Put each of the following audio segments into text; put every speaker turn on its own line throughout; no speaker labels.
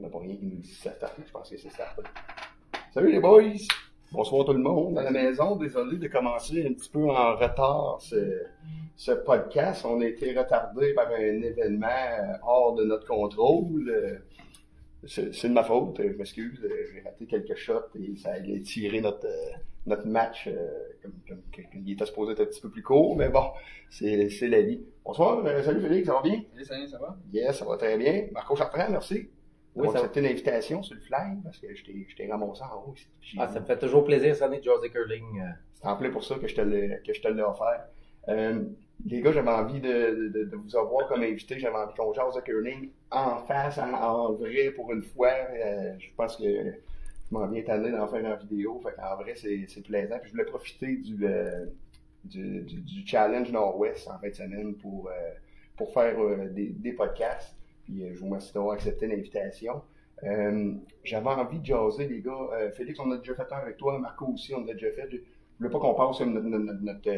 On n'a pas rien qui nous dit starter. Je pense que c'est starter. Salut les boys! Bonsoir tout le monde à la maison. Désolé de commencer un petit peu en retard ce, ce podcast. On a été retardé par un événement euh, hors de notre contrôle. C'est de ma faute, je m'excuse. J'ai raté quelques shots et ça a tiré notre, euh, notre match euh, comme, comme, comme il était supposé être un petit peu plus court, mais bon, c'est la vie. Bonsoir, salut Félix, ça va bien?
Salut, salut, ça va?
Yes, ça va très bien. Marco Chartrand, merci.
Oui, ça
accepté l'invitation sur le fly parce que je t'ai- je t'ai ramassé en haut. ici.
Ah, ça me fait toujours plaisir, ça, de José Curling.
C'est en plein pour ça que je te l'ai, offert. Euh, les gars, j'avais envie de, de, de vous avoir comme invité. J'avais envie qu'on jase de curling en face, en, en vrai, pour une fois. Euh, je pense que je m'en viens tanné d'en faire en vidéo. Fait qu'en vrai, c'est, c'est plaisant. Puis je voulais profiter du, euh, du, du, du challenge Nord-Ouest en fin de semaine pour, euh, pour faire des, des podcasts. Puis euh, je vous remercie d'avoir accepté l'invitation. Euh, j'avais envie de jaser, les gars. Euh, Félix, on a déjà fait un avec toi. Marco aussi, on l'a déjà fait. Je voulais pas qu'on passe notre, notre, notre,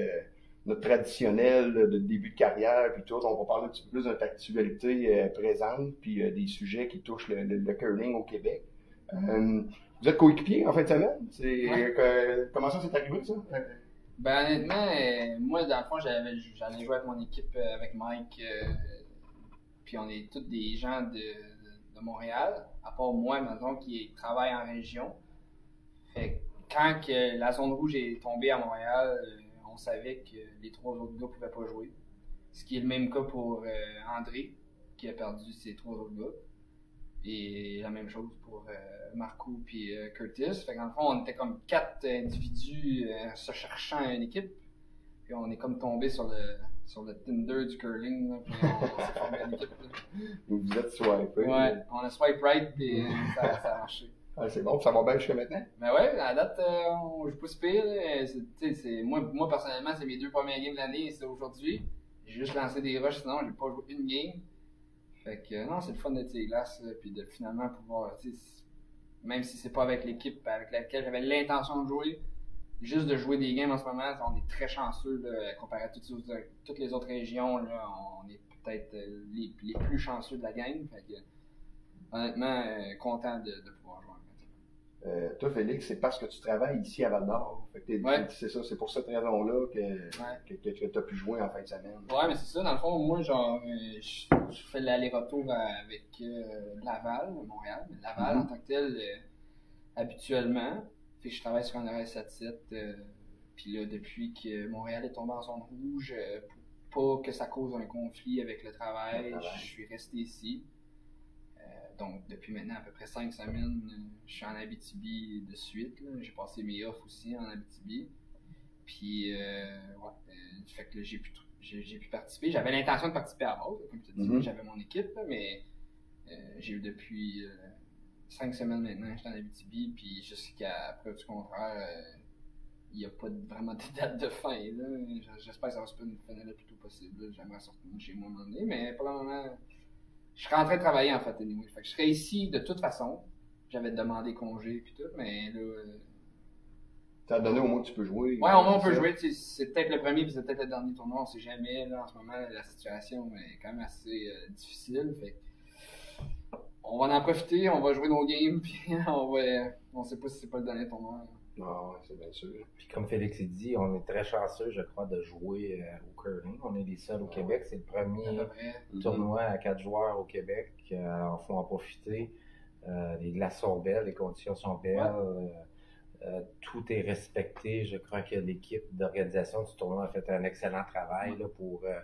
notre, traditionnel de début de carrière, puis tout. On va parler un petit peu plus de notre actualité euh, présente, puis des sujets qui touchent le, le, le curling au Québec. Vous êtes coéquipier en fin de semaine?
Ouais.
comment ça s'est arrivé, ça?
Ben, honnêtement, moi, dans le fond, j'avais, j'allais jouer avec mon équipe, avec Mike. Puis on est tous des gens de, Montréal, à part moi, maintenant, qui travaille en région. Fait que quand la zone rouge est tombée à Montréal, euh, on savait que les trois autres gars pouvaient pas jouer. Ce qui est le même cas pour euh, André, qui a perdu ses trois autres gars. Et la même chose pour euh, Marco puis euh, Curtis. Fait qu'en fond, on était comme quatre individus se cherchant une équipe. Puis on est comme tombé sur le sur le Tinder du curling. Là, puis on s'est formé une équipe. là.
Vous vous êtes swipé?
Ouais, on a swipe right puis euh, ça, ça a marché.
Ah, c'est bon, ça va bien jusqu'à maintenant?
Mais ouais, à date, euh, on joue pas si pire. là. C'est- tu sais, c'est- Moi, moi, personnellement, c'est mes deux premières games de l'année, c'est aujourd'hui. J'ai juste lancé des rushs, sinon j'ai pas joué une game. Fait que euh, non, c'est le fun d'être sur les glaces, puis de finalement pouvoir, tu sais, c- même si c'est pas avec l'équipe avec laquelle j'avais l'intention de jouer, juste de jouer des games en ce moment, on est très chanceux là, comparé à toutes les autres, toutes les autres régions. Là, on est peut-être euh, les, les plus chanceux de la game. Fait que, honnêtement, euh, content de, de pouvoir jouer.
Euh, toi, Félix, c'est parce que tu travailles ici à Val-d'Or.
Ouais.
C'est ça, c'est pour cette raison-là que,
Ouais.
que, que, tu as pu jouer en fin de semaine.
Ouais, mais c'est ça, dans le fond, moi, genre, je, je fais l'aller-retour avec euh, Laval, Montréal. Laval,
Mhm.
en tant que tel, habituellement, fait que je travaille sur un horaire 7-7. euh, Puis là, depuis que Montréal est tombé en zone rouge, euh, pour pas que ça cause un conflit avec le travail,
Le travail.
je suis resté ici. Euh, donc, depuis maintenant à peu près 5 semaines, je suis en Abitibi de suite. J'ai passé mes offs aussi en Abitibi. Puis, ouais, fait que j'ai pu, j'ai, pu participer. J'avais l'intention de participer à base, comme tu dis,
Mhm.
j'avais mon équipe, mais j'ai eu depuis 5 semaines maintenant, j'étais en Abitibi, puis jusqu'à preuve du contraire, euh, il n'y a pas vraiment de date de fin. J'espère que ça va se finir le plus tôt possible. J'aimerais sortir chez moi un moment donné, mais pour le moment, je serais en train de travailler en fait. Anyway. Fait que je serais ici de toute façon. J'avais demandé congé puis tout, mais là. euh,
T'as donné au moins que tu peux jouer.
Ouais, au moins on peut jouer. C'est peut-être le premier puis c'est peut-être le dernier tournoi. On sait jamais. Là, en ce moment, la situation est quand même assez euh, difficile. Fait on va en profiter, on va jouer nos games, puis on va. On sait pas si c'est pas le dernier tournoi.
Non, ouais, c'est bien sûr.
Puis comme Félix a dit, on est très chanceux, je crois, de jouer euh, au curling. On est les seuls au
Ah
Québec. C'est le premier
À peu près.
tournoi à quatre joueurs au Québec. Euh, Alors, faut en profiter. Euh, les glaces sont belles, les conditions sont belles. Euh, euh, tout est respecté. Je crois que l'équipe d'organisation du tournoi a fait un excellent travail là, pour euh,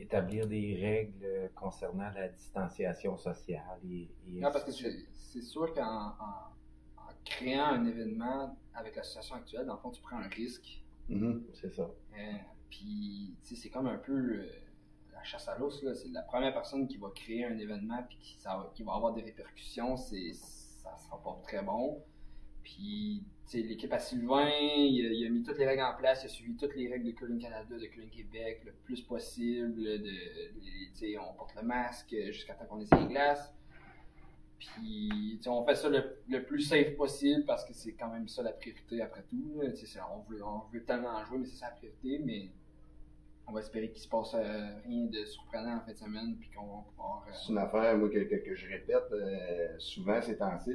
établir des règles concernant la distanciation sociale. Et, et
Non, parce que c'est sûr qu'en en, en créant un événement avec la situation actuelle, dans le fond, tu prends un risque.
Mhm.
C'est ça.
Euh, puis, tu sais, c'est comme un peu euh, la chasse à l'os, là. C'est la première personne qui va créer un événement puis qui, ça va, qui va avoir des répercussions, c'est, ça sera pas très bon. Puis, l'équipe à Sylvain, il a, mis toutes les règles en place, il a suivi toutes les règles de Curling Canada, de Curling Québec, le plus possible. De, on porte le masque jusqu'à temps qu'on ait ses glaces. Puis, on fait ça le, le plus safe possible parce que c'est quand même ça la priorité après tout. on, veut, on veut tellement en jouer, mais c'est ça la priorité. Mais on va espérer qu'il se passe euh, rien de surprenant en fin de semaine, puis qu'on va pouvoir. euh,
C'est une affaire moi, que je répète euh, souvent ces temps-ci.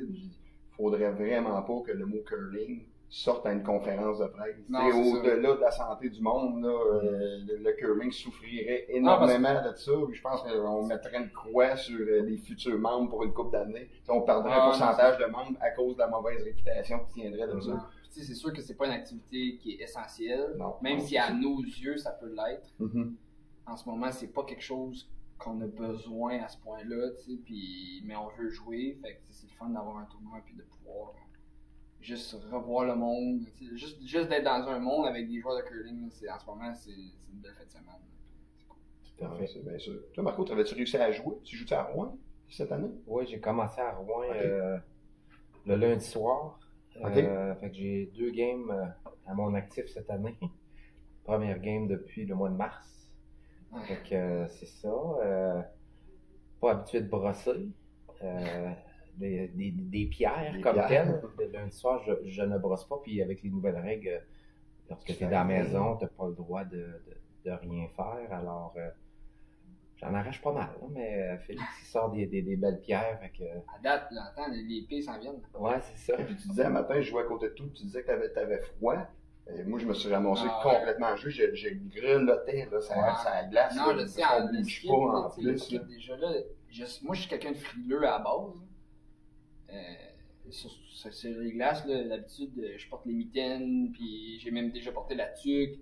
Il faudrait vraiment pas que le mot curling sorte à une conférence de presse. Au-delà de la santé du monde, là, euh, le, le curling souffrirait énormément de ça. Je pense qu'on mettrait une croix sur euh, les futurs membres pour une coupe d'années. On perdrait
Ah,
un
non,
pourcentage de membres à cause de la mauvaise réputation qui tiendrait de ça.
C'est sûr que c'est pas une activité qui est essentielle,
Non.
même
Non,
si à nos yeux ça peut l'être.
Mhm.
En ce moment, c'est pas quelque chose qu'on a besoin à ce point-là, tu sais, puis mais on veut jouer, fait que c'est le fun d'avoir un tournoi puis de pouvoir juste revoir le monde, juste, juste d'être dans un monde avec des joueurs de curling, en ce moment c'est une belle fête de semaine. C'est cool.
C'est bien sûr. Toi, Marco, t'avais-tu réussi à jouer? Tu joues à Rouen cette année?
Oui, j'ai commencé à Rouen euh, le lundi soir. Euh, fait que j'ai deux games euh, à mon actif cette année. Première game depuis le mois de mars. Que euh, c'est ça. euh, pas habitué de brosser. Euh, des, des, des pierres
Des
comme
pierres.
telles. Le lundi soir, je, je ne brosse pas. Puis avec les nouvelles règles, euh, lorsque
Tu
tu es dans la maison, tu n'as pas le droit de, de, de rien faire. Alors, euh, j'en arrache pas mal. là, mais Félix, il sort des, des, des belles pierres. Fait que,
À date, là, attends, les les pays s'en viennent.
ouais, c'est ça.
Puis tu disais un matin, je jouais à côté de tout, tu disais que t'avais, t'avais froid. Et moi, je me suis ramassé
Ah ouais.
complètement gelé. J'ai, j'ai grelotté, là, ça,
Ouais.
ça glace.
Non,
là,
je sais,
ça
en ski,
pas en plus. là.
déjà là, je- moi je suis quelqu'un de frileux à la base. Euh, sur, sur- sur les glaces, d'habitude, euh, je porte les mitaines, puis j'ai même déjà porté la tuque.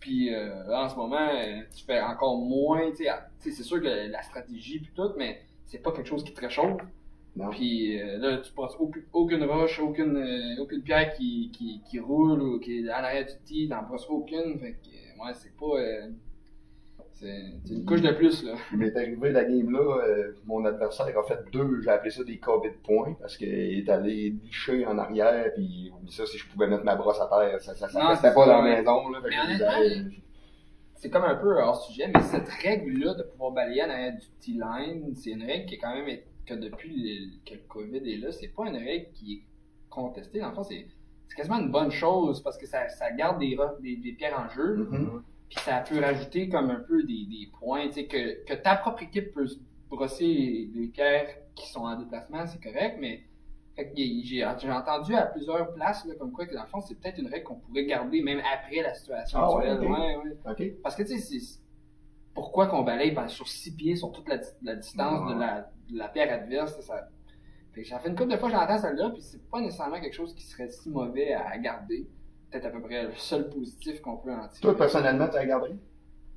Puis euh, là, en ce moment, euh, tu fais encore moins, tu sais, c'est sûr que la stratégie puis tout, mais c'est pas quelque chose qui te réchauffe.
Non.
Puis euh, là, tu passes aucune, aucune roche, aucune, euh, aucune pierre qui, qui, qui roule ou qui est à l'arrière du tee, t'en brosses aucune. Fait que, euh, ouais, c'est pas. euh, c'est une couche de plus, là.
Il m'est arrivé la game là, euh, mon adversaire a fait deux, j'ai appelé ça des COVID points, parce qu'il est allé licher en arrière, puis ça, si je pouvais mettre ma brosse à terre, ça, ça, ça
Non,
restait pas dans la maison. Là, j'avais-
C'est comme un peu hors sujet, mais cette règle-là de pouvoir balayer en arrière du T-line, c'est une règle qui est quand même. Que depuis le, que le COVID est là, c'est pas une règle qui est contestée. Dans le fond, c'est c'est quasiment une bonne chose parce que ça, ça garde des, des, des pierres en jeu.
Mhm.
Puis ça peut rajouter comme un peu des, des points, tu sais, que, que ta propre équipe peut se brosser les pierres qui sont en déplacement, c'est correct, mais j'ai j'ai entendu à plusieurs places là, comme quoi que dans le fond, c'est peut-être une règle qu'on pourrait garder même après la situation
Ah ouais,
actuelle. Ouais. Parce que tu sais, c'est- pourquoi qu'on balaye ben, sur six pieds sur toute la, la distance
Ouais.
de, la, de la pierre adverse, ça. Fait que ça fait une couple de fois j'entends celle-là, puis c'est pas nécessairement quelque chose qui serait si mauvais à, garder. Peut-être à peu près le seul positif qu'on peut en tirer.
Toi, personnellement, tu as regardé?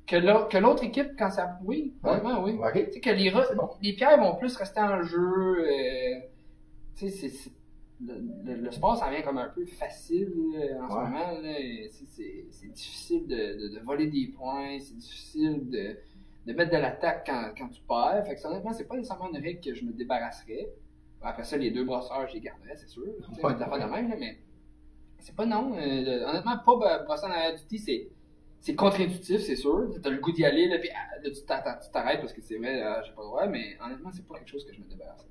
Que l'au- que l'autre équipe, quand ça. Oui,
Ouais.
vraiment, oui. Tu sais, que
bon.
les pierres vont plus rester en jeu. euh, tu sais, c'est- c'est- le, sport, ça vient comme un peu facile en ce moment. c'est- C'est c'est difficile de, de, de voler des points, c'est difficile de, de mettre de l'attaque quand, quand tu perds. Fait que honnêtement, c'est pas nécessairement une règle que je me débarrasserais. Après ça, les deux brosseurs, je les garderais, c'est sûr.
Ouais.
des affaires de même, là, mais c'est pas non. euh, honnêtement, pas brosser en arrière du c'est c'est contre-intuitif, c'est sûr. T'as le goût d'y aller, là, puis ah, là, tu t'arrêtes parce que c'est vrai, ah, j'ai pas le droit, mais honnêtement, c'est pas quelque chose que je me débarrasse.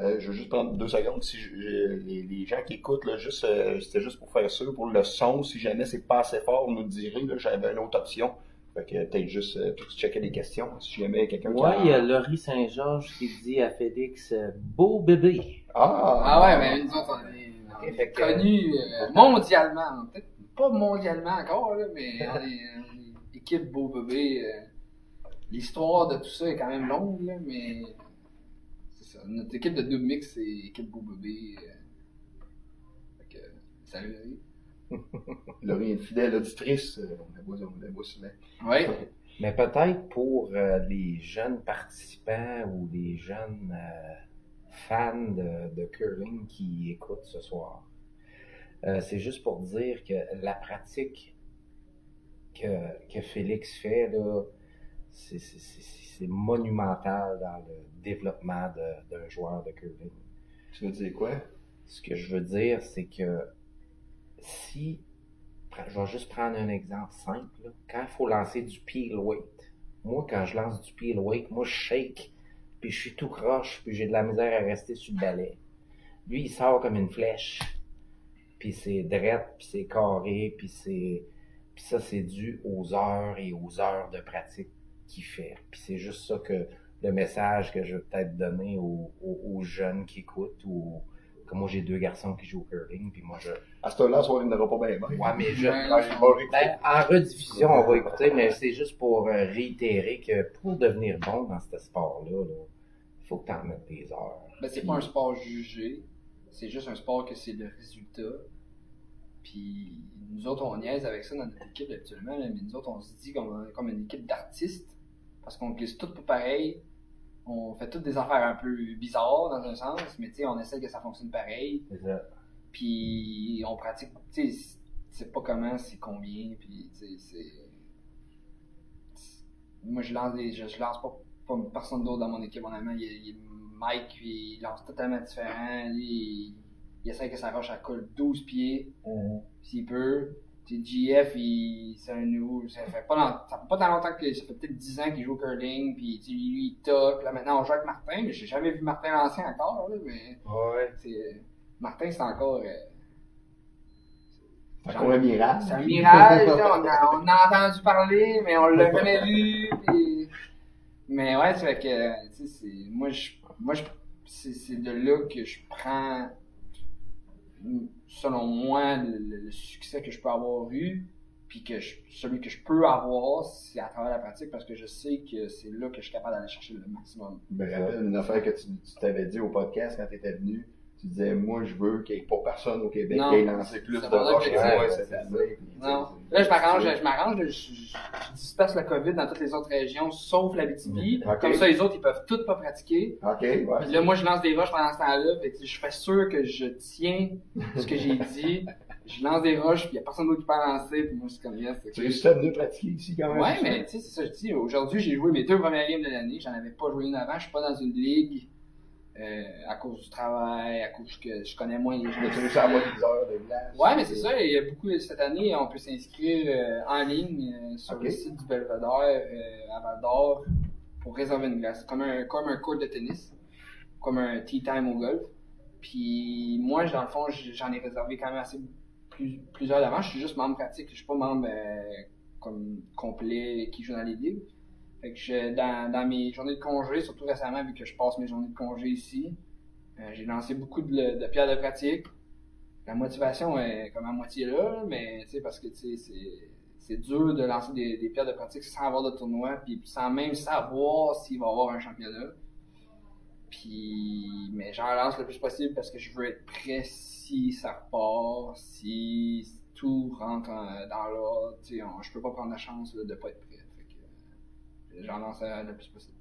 Euh, je veux juste prendre deux secondes. Si je- je- les, les gens qui écoutent, là, juste, euh, c'était juste pour faire ça, pour le son. Si jamais c'est pas assez fort, on nous le dirait. Là, j'avais une autre option. Fait que peut-être juste euh, checker les questions. Si jamais quelqu'un qui
Ouais,
a-
il y a Laurie Saint-Georges qui dit à Félix euh, Beau bébé.
Ah,
Ah ouais, mais nous autres, on est, on est
Fait que-
connus euh, mondialement. Peut-être pas mondialement encore, là, mais on est, équipe beau bébé. euh, L'histoire de tout ça est quand même longue, là, mais ça. Notre équipe de double mix, c'est équipe beau bébé. euh, Fait que, salut Laurie.
Laurie est fidèle auditrice. euh, on la voit, on la voit souvent.
Ouais.
Mais peut-être pour euh, les jeunes participants ou les jeunes euh, fans de, de curling qui écoutent ce soir, euh, c'est juste pour dire que la pratique que, que Félix fait, là, c'est monumental dans le développement d'un joueur de curling.
Tu veux dire quoi?
Ce que je veux dire, c'est que si, je vais juste prendre un exemple simple, là. quand il faut lancer du peel weight, moi quand je lance du peel weight, moi je shake, puis je suis tout croche, puis j'ai de la misère à rester sur le balai. Lui, il sort comme une flèche, puis c'est drette, puis c'est carré, puis c'est Puis ça, c'est dû aux heures et aux heures de pratique qu'il fait. Puis c'est juste ça que le message que je veux peut-être donner aux, aux- aux jeunes qui écoutent ou comme moi j'ai deux garçons qui jouent au curling puis moi je
À ce temps-là, soir, il n'aura pas bien. bien.
ouais mais je
réécouter.
ben, en rediffusion on va écouter mais c'est juste pour euh, réitérer que pour devenir bon dans ce sport là il faut que tu en mettes des heures
Ben, c'est pas un sport jugé, c'est juste un sport que c'est le résultat. Puis nous autres, on niaise avec ça dans notre équipe habituellement, mais nous autres, on se dit comme, comme une équipe d'artistes, parce qu'on glisse tout pas pareil, on fait toutes des affaires un peu bizarres dans un sens, mais tu sais, on essaie que ça fonctionne pareil, puis on pratique, tu sais, c'est pas comment, c'est combien, puis tu sais, c'est. Moi, je lance des. Je, je lance pas, pas personne d'autre dans mon équipe, honnêtement. Il, y a- il a Mike, puis il lance totalement différent. Lui, il, il essaie que sa roche, elle colle 12 pieds, s'il peut. Il, c'est un nouveau. Ça fait pas, long- ça fait pas tant longtemps que. Ça fait peut-être 10 ans qu'il joue au curling, puis lui, il toque. Là, maintenant, on joue avec Martin, mais j'ai jamais vu Martin l'ancien encore, là, mais.
ouais
c'est- Martin, c'est encore. euh,
C'est encore un miracle.
c'est un mirage, là, on, a, on a entendu parler, mais on l'a jamais vu. puis- Mais ouais, c'est vrai que, tu sais, c'est- moi, je, moi c'est de là que je prends, selon moi, le, succès que je peux avoir eu, puis que je- celui que je peux avoir, c'est à travers la pratique, parce que je sais que c'est là que je suis capable d'aller chercher le maximum.
Me rappelle une affaire que tu, tu t'avais dit au podcast quand tu étais venu. Tu disais, moi, je veux qu'il n'y ait pas personne au Québec qui ait lancé plus de roches que cette année.
Non. Là, je m'arrange, je m'arrange, je, disperse le COVID dans toutes les autres régions, sauf l'Abitibi.
Ok.
Comme ça, les autres, ils peuvent toutes pas pratiquer.
Ok.
Puis là, moi, je lance des roches pendant ce temps-là. Que je fais sûr que je tiens ce que j'ai dit. Je lance des roches, puis il n'y a personne d'autre qui peut lancer. Puis moi, je suis comme yes.
Tu réussis à venir pratiquer ici quand même?
Ouais, mais tu sais, c'est ça que je dis. Aujourd'hui, j'ai joué mes deux premières games de l'année. J'en avais pas joué une avant. Je suis pas dans une ligue euh, à cause du travail, à cause que je connais moins les gens.
Tu réussis à avoir des heures de glace?
Ouais, mais c'est ça. Il y a beaucoup cette année, on peut s'inscrire euh, en ligne euh, sur le site du Belvedere à Val d'Or pour réserver une glace. Comme un, comme un court de tennis, comme un tea time au golf. Puis moi, dans le fond, j'en ai réservé quand même assez plus, plusieurs d'avant. Je suis juste membre pratique. Je suis pas membre comme complet qui joue dans les ligues. Fait que je- dans, mes journées de congé, surtout récemment, vu que je passe mes journées de congé ici, euh, j'ai lancé beaucoup de, pierres de pratique la motivation est comme à moitié là, mais tu sais, parce que tu sais, c'est, dur de lancer des, pierres de pratique sans avoir de tournoi, puis sans même savoir s'il va y avoir un championnat. Puis, mais j'en lance le plus possible parce que je veux être prêt si ça repart, si tout rentre en- dans l'ordre. Je peux pas prendre la chance là, de pas être prêt. J'en lance le plus possible.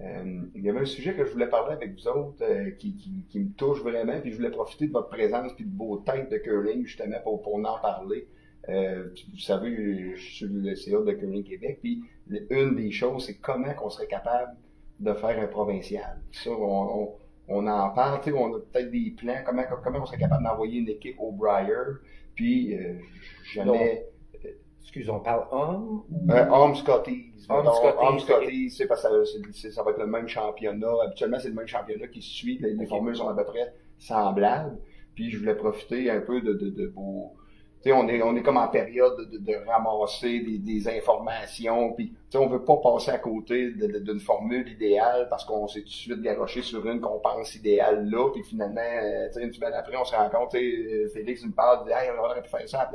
Euh, il y avait un sujet que je voulais parler avec vous autres euh, qui, qui, qui me touche vraiment, puis je voulais profiter de votre présence puis de vos têtes de curling justement pour, pour en parler. Euh, vous savez, je suis sur le CA de Curling Québec, puis une des choses, c'est comment qu'on serait capable de faire un provincial. Ça, on, on, on en parle, tu sais, on a peut-être des plans, comment, comment on serait capable d'envoyer une équipe au Briar, puis euh, jamais...
excuse on parle homme ou
Euh, Home Scotties. Mettons,
Scotties,
c'est parce que ça, va être le même championnat. Habituellement, c'est le même championnat qui se suit. Les, formules sont à peu près semblables. Puis je voulais profiter un peu de, de, de vos... Tu sais, on est, on est comme en période de, ramasser des, des informations. Puis, tu sais, on veut pas passer à côté d'une formule idéale parce qu'on s'est tout de suite garoché sur une qu'on pense idéale là. Puis finalement, euh, tu sais, une semaine après, on se rend compte, tu sais, euh, Félix nous parle, dit, hey, on aurait pu faire ça.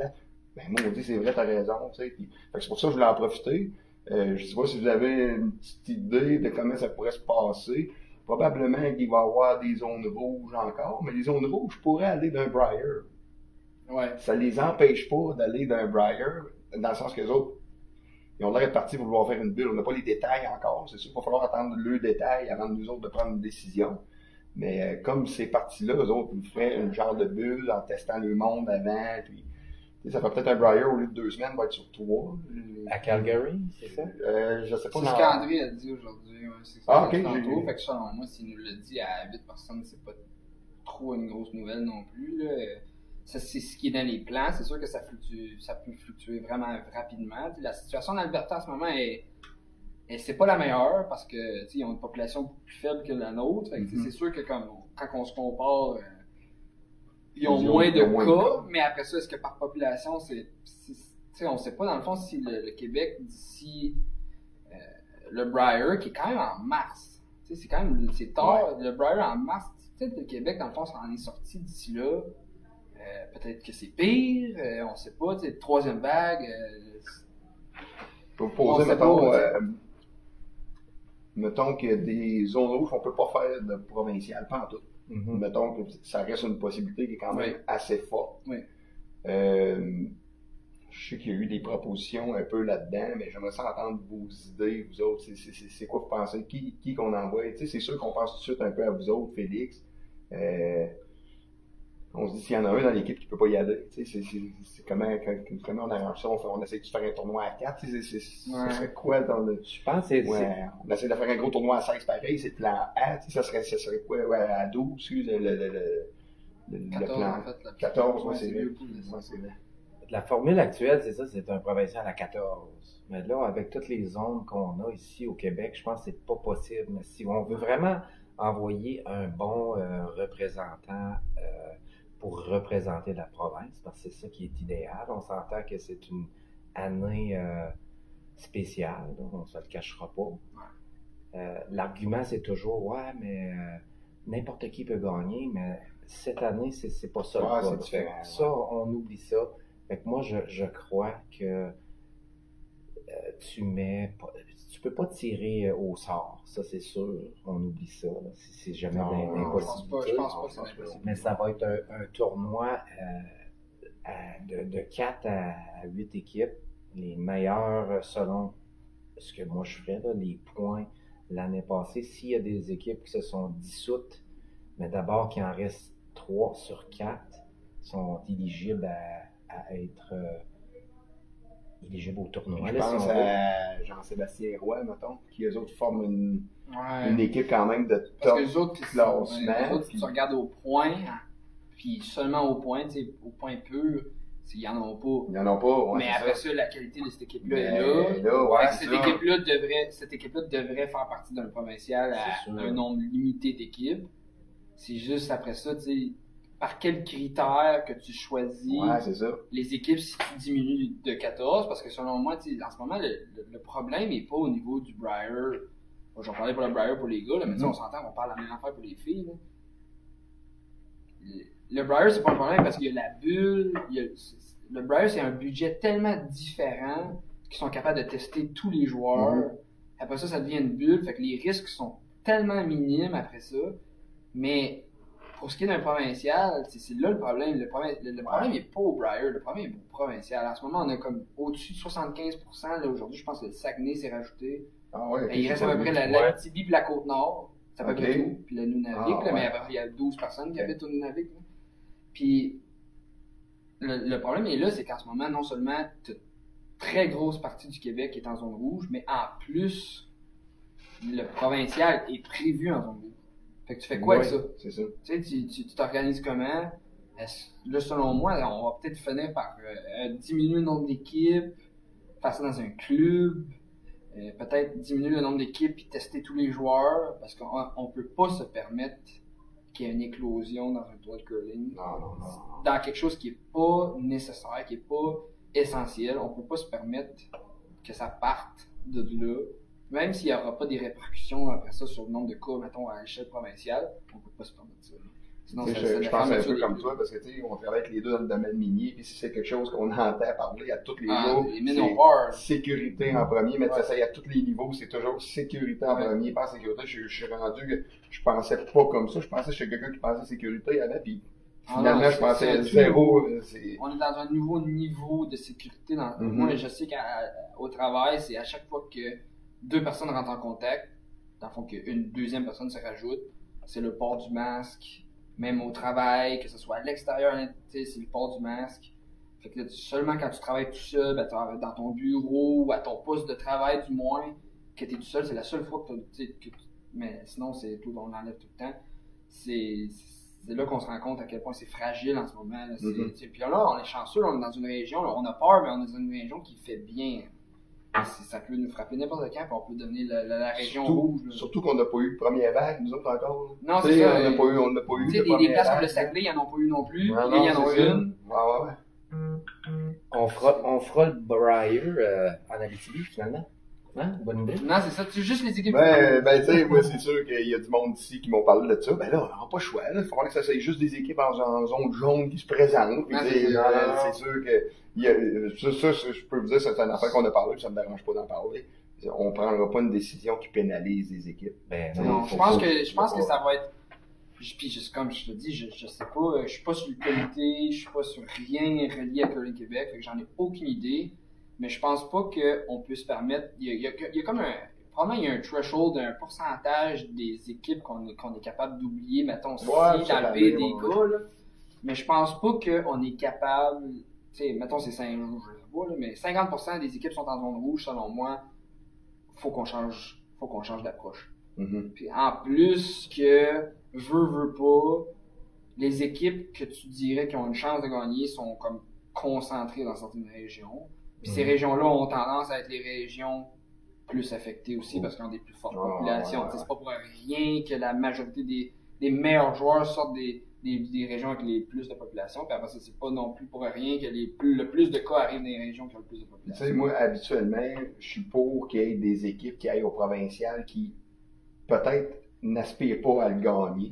Ben, moi, on dit, c'est vrai, t'as raison, tu sais. Puis, fait que c'est pour ça que je voulais en profiter. Euh, je sais pas si vous avez une petite idée de comment ça pourrait se passer. Probablement qu'il va y avoir des zones rouges encore, mais les zones rouges pourraient aller d'un Briar.
Ouais.
Ça les empêche pas d'aller d'un Briar, dans le sens que les autres, ils ont l'air d'être partis pour vouloir faire une bulle. On n'a pas les détails encore. C'est sûr qu'il va falloir attendre le détail avant de nous autres de prendre une décision. Mais euh, comme ces parties-là, eux autres, ils feraient un genre de bulle en testant le monde avant. Puis, ça fait peut-être un Briar au lieu de deux semaines, va être sur trois.
à Calgary c'est ça?
Euh, je sais pas.
C'est ce qu'André a dit aujourd'hui. Ouais, c'est
Ah, ok,
tantôt.
j'ai-
Fait que selon moi, s'il nous le dit à 8 personnes, c'est pas trop une grosse nouvelle non plus. Là. Ça, c'est ce qui est dans les plans. C'est sûr que ça, fluctue, ça peut fluctuer vraiment rapidement. La situation en Alberta en ce moment est. Et c'est pas la meilleure parce que tu sais, ils ont une population beaucoup plus faible que la nôtre.
Mhm.
C'est sûr que comme, quand on se compare, euh, ils ont
Ils ont-
moins de
ont
cas, mais après ça, est-ce que par population, c'est c'est- tu sais, on sait pas dans le fond si le, le Québec d'ici euh, le Briar, qui est quand même en mars. Tu sais, c'est quand même c'est tard. Le Briar en mars, peut-être le Québec, dans le fond, ça en est sorti d'ici là. Euh, peut-être que c'est pire, euh, on sait pas, tu sais, troisième vague. euh,
Pour
On
poser, mettons,
pas,
euh, mettons a des zones rouges qu'on peut pas faire de provincial, pas en tout.
Mhm.
Mettons que ça reste une possibilité qui est quand même
Oui.
assez forte.
Oui.
Euh, je sais qu'il y a eu des propositions un peu là-dedans, mais j'aimerais ça entendre vos idées, vous autres. C'est- quoi vous pensez? Qui, qui qu'on envoie? Tu sais, c'est sûr qu'on pense tout de suite un peu à vous autres, Félix. Euh, on se dit s'il y en a un dans l'équipe qui peut pas y aller. Tu sais, c'est- comment, on arrange ça? On, fait- on essaie de faire un tournoi à 4. Tu sais, c'est-
Ouais.
Serait quoi dans le...
Je pense que c'est.
Ouais, on essaie de faire un gros tournoi à 16 pareil, c'est plan A, tu sais, ça serait, ça serait quoi, ouais, à 12, excuse, le, le, le, le, le
14
plan.
en fait. là.
14, ouais,
Ouais,
c'est vrai. vrai.
La formule actuelle, c'est ça, c'est un provincial à 14. Mais là, avec toutes les zones qu'on a ici au Québec, je pense que c'est pas possible. Mais si on veut vraiment envoyer un bon euh, représentant euh, pour représenter la province, parce que c'est ça qui est idéal, on s'entend que c'est une année euh, spéciale, on se le cachera pas. Euh, L'argument, c'est toujours, ouais, mais euh, n'importe qui peut gagner, mais cette année, c'est pas ça.
c'est
là.
différent,
Ça, on oublie ça. Fait que moi, je, je crois que tu mets. Tu peux pas tirer euh, au sort, ça c'est sûr. On oublie ça. C'est jamais
non,
Je pense pas, je pense pas
Non,
que
je
c'est impossible.
Mais ça va être un, un tournoi euh, à- de, de 4 à 8 équipes. Les meilleurs euh, selon ce que moi je ferais, là, les points l'année passée. S'il y a des équipes qui se sont dissoutes, mais d'abord qu'il en reste 3 sur 4 sont éligibles à, à être euh, éligibles au tournoi.
Je
là,
pense à Jean-Sébastien Roy, mettons, qui eux autres forment une,
Ouais.
une équipe quand même de
Parce
top.
que les autres, qui-
classement,
les autres,
puis-
tu regardes au point, puis seulement au point, tu sais, au point pur, s'ils y en ont pas.
Il n'y en a pas, ouais,
mais
c'est
après
ça.
ça, la qualité de cette équipe-là est là.
là, ouais,
cette équipe-là devrait, cette équipe-là devrait faire partie d'un provincial à un nombre limité d'équipes. C'est juste après ça, tu sais, par quels critères que tu choisis
Ouais, c'est ça.
les équipes si tu diminues de 14, parce que selon moi, en ce moment, le, le- le problème n'est pas au niveau du Briar. Bon, J'en parlais pour le Briar pour les gars, là, mais
Mhm.
on s'entend qu'on parle la même affaire pour les filles. là. Le, le Briar, c'est pas un problème parce qu'il y a la bulle. il y a- c'est- le Briar, c'est un budget tellement différent qu'ils sont capables de tester tous les joueurs. Après ça, ça devient une bulle, fait que les risques sont tellement minimes après ça. Mais pour ce qui est d'un provincial, c'est là le problème. Le problème, le, le problème n'est pas au Briar, le problème est au provincial. En ce moment, on a comme au-dessus de 75%. Là, aujourd'hui, je pense que le Saguenay s'est rajouté.
Ah ouais,
Et il reste à peu près la, la Tibi la Côte-Nord. C'est à peu
Ok.
près tout. Puis le Nunavik,
Ah,
là, mais
ouais.
il y a 12 personnes qui habitent au Nunavik. là. Puis le, le problème est là, c'est qu'en ce moment, non seulement une très grosse partie du Québec est en zone rouge, mais en plus, le provincial est prévu en zone rouge. Fait que tu fais quoi avec ça?
C'est ça.
Tu sais, tu t'organises comment? Là, selon moi, on va peut-être finir par euh, euh, diminuer le nombre d'équipes, faire ça dans un club, euh, peut-être diminuer le nombre d'équipes et tester tous les joueurs, parce qu'on on peut pas se permettre qu'il y ait une éclosion dans un tour de curling.
Non, non, non.
Dans quelque chose qui est pas nécessaire, qui est pas essentiel, on peut pas se permettre que ça parte de là. Même s'il n'y aura pas des répercussions après ça sur le nombre de cas, mettons, à l'échelle provinciale, on peut pas se permettre ça. Sinon, ça-
je,
ça
je pense un peu comme toi, parce que tu sais, on travaille avec les deux dans le domaine minier, puis si c'est quelque chose qu'on entend parler à tous les
Ah,
jours, c'est sécurité en premier, mais
Ouais.
ça, y à tous les niveaux, c'est toujours sécurité en
Ouais.
premier, pas sécurité. Je, je suis rendu que je pensais pas comme ça, je pensais que j'étais quelqu'un qui pensait sécurité avant, puis
Ah
finalement je pensais zéro. euh.
On est dans un nouveau niveau de sécurité. Dans...
Mhm.
Moi, je sais qu'au travail, c'est à chaque fois que deux personnes rentrent en contact, dans le fond, qu'une deuxième personne se rajoute, c'est le port du masque. Même au travail, que ce soit à l'extérieur, sais, c'est le port du masque. Fait que là, seulement quand tu travailles tout seul, ben, dans ton bureau ou à ton poste de travail, du moins, que tu es tout seul, c'est la seule fois que, tu Mais sinon, c'est tout, on l'enlève tout le temps. C'est là qu'on se rend compte à quel point c'est fragile en ce moment. là.
Mhm.
sais, Puis là, on est chanceux, on est dans une région, là, on a peur, mais on est dans une région qui fait bien. C'est- Ça peut nous frapper n'importe quand, puis on peut devenir la, la- la région
Surtout,
rouge. là.
surtout qu'on n'a pas eu de première vague, nous autres encore.
Non, c'est ça.
On n'a pas eu, on n'a pas eu
Tu sais, des, places comme le. Saguenay, ils n'en ont pas eu non plus.
Non,
Là,
non,
ils en
ça.
une.
Ouais, ouais, ouais.
On fera, on fera le Briar euh, en Abitibi, finalement. Hein? Bonne idée.
Non, c'est ça. Tu juste les équipes.
Ben, ben tu sais, moi, c'est sûr qu'il y a du monde ici qui m'ont parlé de ça. Ben là, on n'a pas le choix. Il faudra que ça soit juste des équipes en, en zone jaune qui se présentent.
C'est-
euh, c'est sûr que. il y a- ça, ça, ça, je peux vous dire, c'est une affaire qu'on a parlé, puis ça me dérange pas d'en parler. On prendra pas une décision qui pénalise les équipes.
Ben,
Non,
je pense que je pense que ça va être. je- Puis juste comme je te dis, je, je sais pas, euh, je suis pas sur le comité, je suis pas sur rien relié à Curling Québec, fait que j'en ai aucune idée. Mais je pense pas qu'on peut se permettre. Il y a, il y a- il y a comme un. Probablement il y a un threshold, un pourcentage des équipes qu'on est, capable d'oublier, mettons, si
Ouais,
d'enlever des
ouais.
gars, là. Mais je pense pas qu'on est capable. Tu sais, mettons c'est 5 rouges, je sais pas, là, mais 50% des équipes sont en zone rouge, selon moi. Faut qu'on change. Faut qu'on change d'approche.
Mhm.
Puis en plus que, veux, veux pas, les équipes que tu dirais qui ont une chance de gagner sont comme concentrées dans certaines régions. Puis ces
Mhm.
régions-là ont tendance à être les régions plus affectées aussi parce qu'elles ont des plus fortes
Ah,
populations.
ouais,
Tu sais,
ouais.
C'est pas pour rien que la majorité des, des meilleurs joueurs sortent des, des, des régions avec les plus de population. Puis après ça, c'est pas non plus pour rien que les plus, le plus de cas arrivent dans les régions qui ont le plus de
Tu
population.
sais, moi, habituellement, je suis pour qu'il y ait des équipes qui aillent au provincial qui, peut-être, n'aspirent pas à le gagner,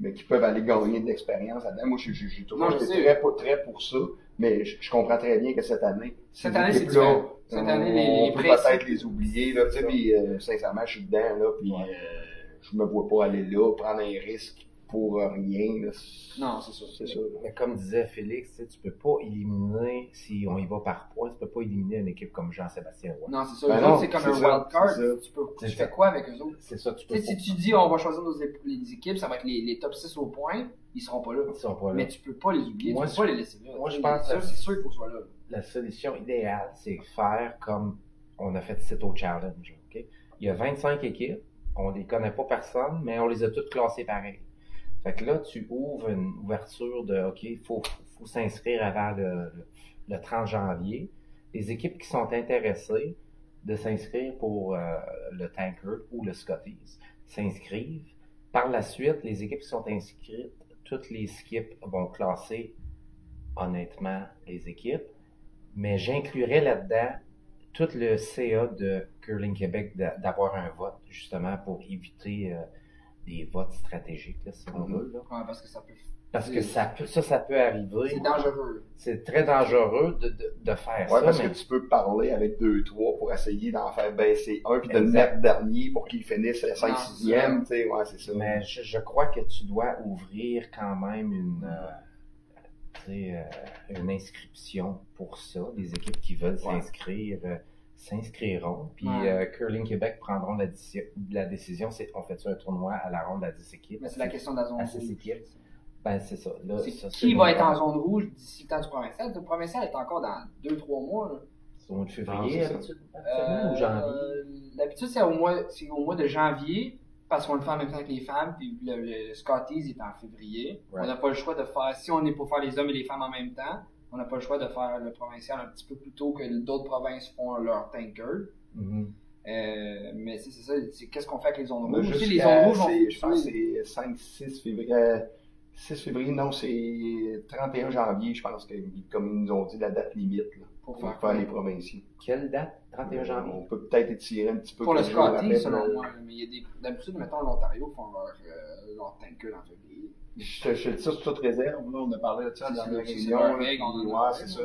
mais qui peuvent aller gagner de l'expérience là-dedans. Moi, je- j'ai toujours très, pour- très pour ça, mais je, je comprends très bien que cette année,
Cette année, c'est différent. Cette
on-
année, les-
on peut peut-être les oublier, là, tu sais, puis euh, sincèrement, je suis dedans, là, puis
Ouais.
euh, je me vois pas aller là, prendre un risque pour rien, là.
Non, c'est ça.
C'est là.
Mais comme disait Félix, tu sais, tu peux pas éliminer, si on y va par points, tu peux pas éliminer une équipe comme Jean-Sébastien Roy.
Non, c'est ça.
Ben non,
autres, c'est comme un
ça,
wild card. Tu, peux, tu fais quoi avec eux autres?
C'est ça, tu peux
si tu dis on va choisir nos les équipes, ça va être les, les top 6 au point, ils seront pas là.
Ils sont pas là.
Mais tu peux pas les oublier,
Moi,
tu peux pas les laisser là.
moi, je pense que-
c'est sûr qu'il faut soient là.
La solution idéale, c'est faire comme on a fait au challenge. ok? Il y a 25 équipes, on les connaît pas personne, mais on les a toutes classées pareil. Fait que là, tu ouvres une ouverture de OK, il faut, s'inscrire avant le, le- le 30 janvier. Les équipes qui sont intéressées de s'inscrire pour euh, le Tankard ou le Scotties s'inscrivent. Par la suite, les équipes qui sont inscrites, toutes les skips vont classer honnêtement les équipes, mais j'inclurais là-dedans tout le CA de Curling Québec d'a- d'avoir un vote, justement, pour éviter euh, des votes stratégiques, là, si on
Mhm.
veut. là.
Ouais, parce que ça peut.
Parce que ça, peut, ça, ça peut arriver.
C'est dangereux.
C'est très dangereux de, de, de faire
Ouais,
ça,
parce
mais
que tu peux parler avec deux, trois pour essayer d'en faire baisser un, puis de le mettre dernier pour qu'il finisse à 5
Non,
6e, tu sais, ouais, c'est ça.
Mais je, je crois que tu dois ouvrir quand même une, euh, tu sais, euh, une inscription pour ça. Les équipes qui veulent s'inscrire euh, s'inscriront. Puis
Ouais.
euh, Curling Québec prendront la, la décision. C'est on fait un tournoi à la ronde à 10 équipes?
Mais c'est la question de la zone
à six
rouge.
équipes. Ben c'est ça. Là, ça,
qui va être en zone rouge d'ici le temps du provincial? Le provincial est encore dans 2-3 mois. là.
C'est au mois de
Ah,
février,
c'est ça.
habitude- habituellement, ou janvier?
Euh, c'est au, mois, c'est au mois de janvier, parce qu'on le fait en même temps que les femmes, puis le, le, le Scotties est en février.
Right.
On n'a pas le choix de faire, si on est pour faire les hommes et les femmes en même temps, on n'a pas le choix de faire le provincial un petit peu plus tôt que d'autres provinces font leur tanker.
Mhm.
Euh, mais c'est c'est ça, c'est qu'est-ce qu'on fait avec les zones
Là,
rouges. Aussi, les zones rouges, on
je pense que c'est 5, 6 février. euh, 6 février, non, c'est 31 janvier, je pense que, comme ils nous ont dit, la date limite, là,
pour
pour
faire
faire les provinciaux.
Quelle date? 31 janvier.
On peut peut-être étirer un petit peu
Pour le
après,
selon moi. Mais il y a des, d'habitude, mettons, l'Ontario font leur, euh, leur tanker en février.
Je te je dis ça sur toute réserve, là, on a parlé de ça dans la réunion. c'est ça,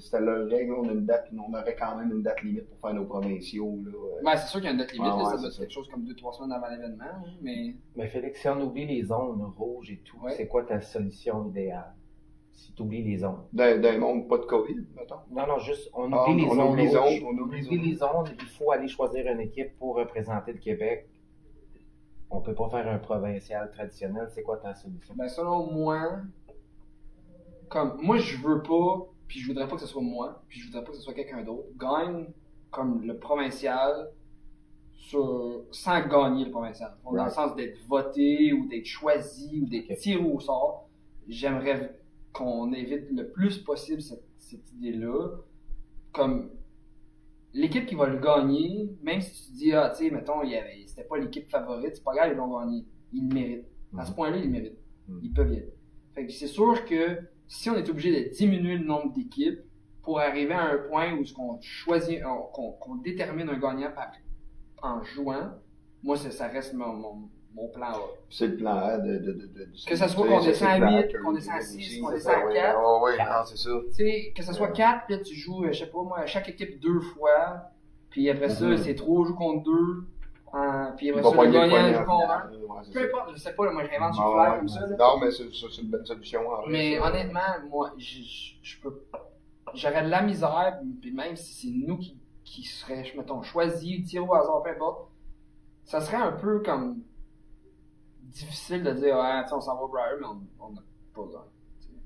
c'était leur règle, on a une date, on aurait quand même une date limite pour faire nos provinciaux, là. euh.
Ben, c'est sûr qu'il y a une date limite,
Ouais,
là,
ouais,
ça doit
c'est
être quelque chose comme 2-3 semaines avant l'événement, hein, mais
Mais Félix, si on oublie les zones rouges et tout,
Ouais.
c'est quoi ta solution idéale? Si tu oublies les zones.
D'un d'un monde pas de COVID, mettons.
Non, non, juste, on
Ah,
oublie les
on
zones
oublie les zones, on oublie les
On oublie
zones.
les zones, il faut aller choisir une équipe pour représenter le Québec. On peut pas faire un provincial traditionnel. C'est quoi ta solution?
ben, selon moi, comme moi je veux pas, puis je voudrais pas que ce soit moi, puis je voudrais pas que ce soit quelqu'un d'autre, gagne comme le provincial sur, sans gagner le provincial. Dans le sens d'être voté ou d'être choisi ou d'être tiré au sort. J'aimerais qu'on évite le plus possible cette, cette idée-là. Comme l'équipe qui va le gagner, même si tu te dis, ah, tu sais, mettons, il y avait, c'était pas l'équipe favorite, c'est pas grave, ils l'ont gagné. Ils le méritent. À ce
Mhm.
point-là, ils le méritent.
Mhm.
Ils peuvent y aller. Fait que c'est sûr que si on est obligé de diminuer le nombre d'équipes pour arriver à un point où ce qu'on choisit, on- qu'on détermine un gagnant par, en jouant, moi, ça, ça reste mon, mon, mon plan A.
C'est le plan A de, de, de, de
Que ça soit qu'on descend à
le plan
huit,
Curry
qu'on descend à
aussi,
six, qu'on
c'est
descend à
ouais.
quatre.
Ouais, ouais, non, c'est ça.
Tu sais, que ce soit 4, puis là, tu joues, euh, je sais pas moi, chaque équipe deux fois, puis après ça,
Mhm.
c'est trois joues contre deux, hein, puis après ça, le gagnant joue contre un.
finale, ouais, c'est
Peu
ça.
importe, je sais pas, moi, j'invente sur
Ah, ouais.
comme ça, là.
Non, mais c'est ça, c'est une bonne solution. en vrai,
Mais honnêtement, moi, je, je, je peux. J'aurais de la misère, puis même si c'est nous qui, qui serait, mettons, choisi, tiré au hasard, peu importe, ça serait un peu comme difficile de dire, on s'en va au Briar, mais on n'a pas gagné. gagné.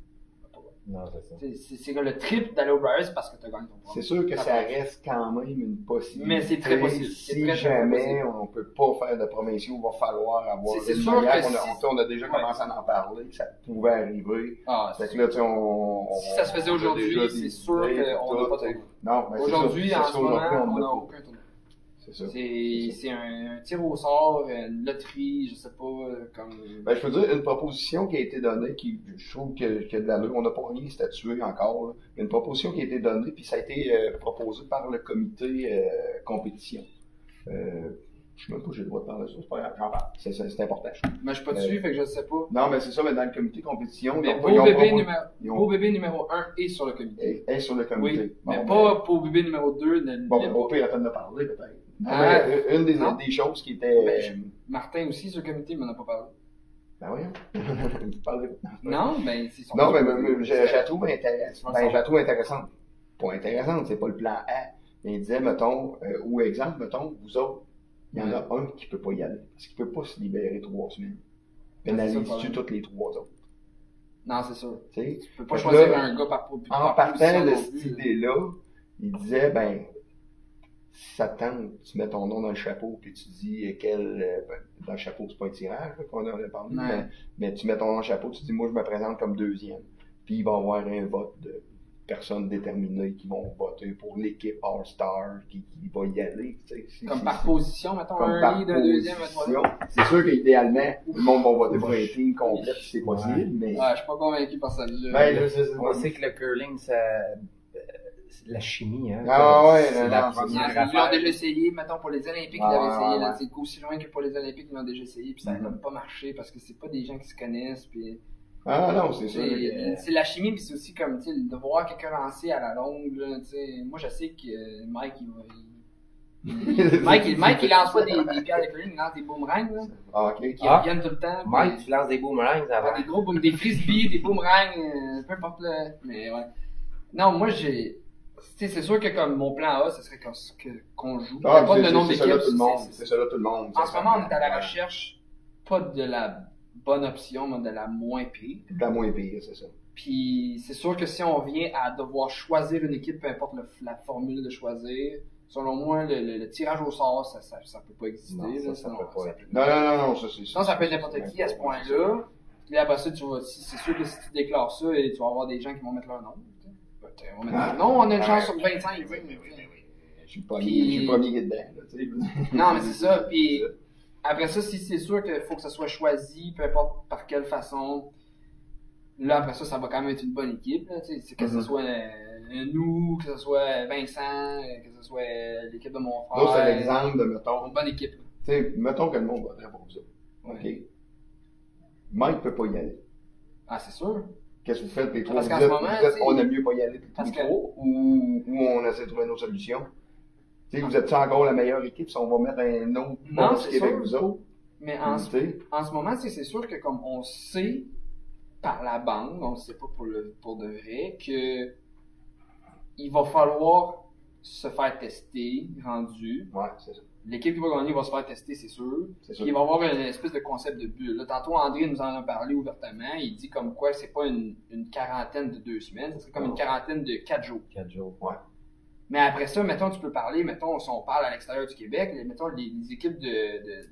Non, c'est ça.
C'est le trip d'aller au Briar, c'est parce que tu as gagné ton point.
C'est sûr que
Ça
reste quand même une possibilité.
Mais c'est très possible.
Si
très, très
jamais
possible.
on peut pas faire de provinciaux, il va falloir avoir
C'est- sûr
manière
que
qu'on a,
si-
on, a déjà
Ouais.
commencé à en parler, que ça pouvait arriver.
Ah,
Fait
c'est-
que là, on, on-
Si ça se faisait aujourd'hui, c'est sûr qu'on n'a pas de
Non, mais c'est
Aujourd'hui, en ce moment, on n'a aucun tournoi.
C'est
un, un tir au sort, une loterie, je sais pas, euh, comme.
Ben, je peux dire, une proposition qui a été donnée, qui, je trouve que, que de l'allure, on n'a pas rien statué encore, là, mais une proposition qui a été donnée, puis ça a été euh, proposé par le comité euh, compétition. Euh, je sais même pas j'ai le droit de parler de ça, c'est pas grave, j'en parle, c'est, c'est, c'est important.
Mais je suis pas
Euh,
dessus, fait que je sais pas.
Non, mais c'est ça, mais dans le comité compétition,
Mais
ils ont-
beau
ils ont
bébé, numéro,
ils ont-
beau bébé numéro 1 est sur le comité.
est, est sur le comité.
Oui,
Bon,
mais
ben,
pas beau bébé numéro 2. Ne,
Bon,
ne-
ben, au pire, attends de parler, peut-être.
Ah,
mais, euh, une des, des choses qui était...
Ben, je- Martin aussi sur le comité, il m'en a pas parlé.
Ben oui, parlez.
Non, ben c'est son.
Non, mais, mais je, je la trouve intéressante. Ben, je la trouve intéressante. Pas intéressante, c'est pas le plan A. Mais il disait, mettons, euh, ou exemple, mettons, vous autres, il y en a un qui peut pas y aller. Parce qu'il peut pas se libérer trois semaines.
le
Pénalise-tu toutes les trois autres?
Non, c'est sûr.
Tu sais?
Tu peux pas choisir
là,
un gars par, par
En
par
partant de cette idée-là, il disait, ben, ça tente, tu mets ton nom dans le chapeau, puis tu dis quel. euh, ben, dans le chapeau, c'est pas un tirage là, qu'on a parlé,
Ouais.
mais, mais tu mets ton nom dans le chapeau, tu dis, moi, je me présente comme deuxième. Puis il va y avoir un vote de personnes déterminées qui vont voter pour l'équipe All-Star qui, qui va y aller. tu sais. C'est-
Comme par position, mettons,
comme
un
par
lead, un deuxième, un troisième.
C'est sûr qu'idéalement, le monde va voter pour un team complet si c'est possible, mais.
Ouais, je suis pas convaincu par celle-là.
Ben, là, c'est- c'est-
On sait que le curling, ça, c'est la chimie, hein.
Ah ouais,
c'est la
non,
première
Ils l'ont déjà essayé, mettons pour les Olympiques, ils
Ouais,
l'avaient essayé,
ouais,
là, c'est aussi loin que pour les Olympiques, ils l'ont déjà essayé, puis ça n'a
Mhm.
pas marché parce que c'est pas des gens qui se connaissent, puis
Ah non, c'est
c'est
que-
c'est la chimie, puis c'est aussi comme, tu sais, de voir quelqu'un lancer à la longue, là, tu sais, moi je sais que euh, Mike, il va... il- Mike, il, Mike, il lance pas des, des pierres de curling, il lance des boomerangs, là,
Ah, ok.
qui
Ah.
reviennent tout le temps. puis-
Mike, tu lances des boomerangs
Ah,
avant.
des gros boom, des frisbees, des boomerangs, euh, peu importe le. Mais ouais. Non, moi j'ai. C'est sûr que comme mon plan A, ce serait qu'on qu'on joue.
Ah, c'est-
le
c'est-
nombre
c'est
d'équipes.
tout le monde.
c'est-
C'est tout le monde.
En ce moment, on est à la recherche, pas de la bonne option, mais de la moins pire.
De la moins pire, c'est ça.
Puis c'est sûr que si on vient à devoir choisir une équipe, peu importe le- la formule de choisir, selon moi, le, le- le tirage au sort, ça, ça, ça peut pas exister.
Non, ça,
là,
ça
sinon,
peut pas être.
Non, non, non, non, ça c'est
Sinon, ça peut être n'importe qui à ce point-là. Puis après ça, tu vas, c'est sûr que si tu déclares ça, tu vas avoir des gens qui vont mettre leur nom. Ben, on a une chance sur 25. tu sais.
Je suis pas
Puis-
mis, je suis pas mis dedans, là, tu sais.
Non, mais c'est ça. Puis après ça, si c'est sûr qu'il faut que ça soit choisi, peu importe par quelle façon, là, après ça, ça va quand même être une bonne équipe. Là, tu sais. C'est que ce
Mhm.
soit euh, nous, que ce soit Vincent, que ce soit l'équipe de mon frère.
Là, c'est l'exemple de, mettons,
Une bonne équipe. là.
tu sais, mettons que le monde voterait pour ça. OK? Mike peut pas y aller.
Ah, c'est sûr.
Qu'est-ce que vous faites, les trois?
Parce
Vous
qu'en ce moment,
vous
sais,
on aime mieux pas y aller, les
que-
trois, ou, ou on essaie de trouver une autre solution? Tu sais, vous êtes encore la meilleure équipe si on va mettre un autre
Non, c'est
avec
sûr.
vous autres?
Mais en, en ce moment, c'est sûr que comme on sait par la bande, on ne sait pas pour, le, pour de vrai, que il va falloir se faire tester, rendu.
Ouais, c'est ça.
L'équipe qui va gagner va se faire tester, c'est sûr.
Sûr.
Il va y avoir une espèce de concept de bulle. Là, tantôt, André nous en a parlé ouvertement. Il dit comme quoi c'est pas une, une quarantaine de deux semaines, ce serait comme une quarantaine de quatre jours.
Quatre jours.
Mais après ça, mettons, tu peux parler, mettons, si on parle à l'extérieur du Québec, mettons, les, les équipes de, de- de-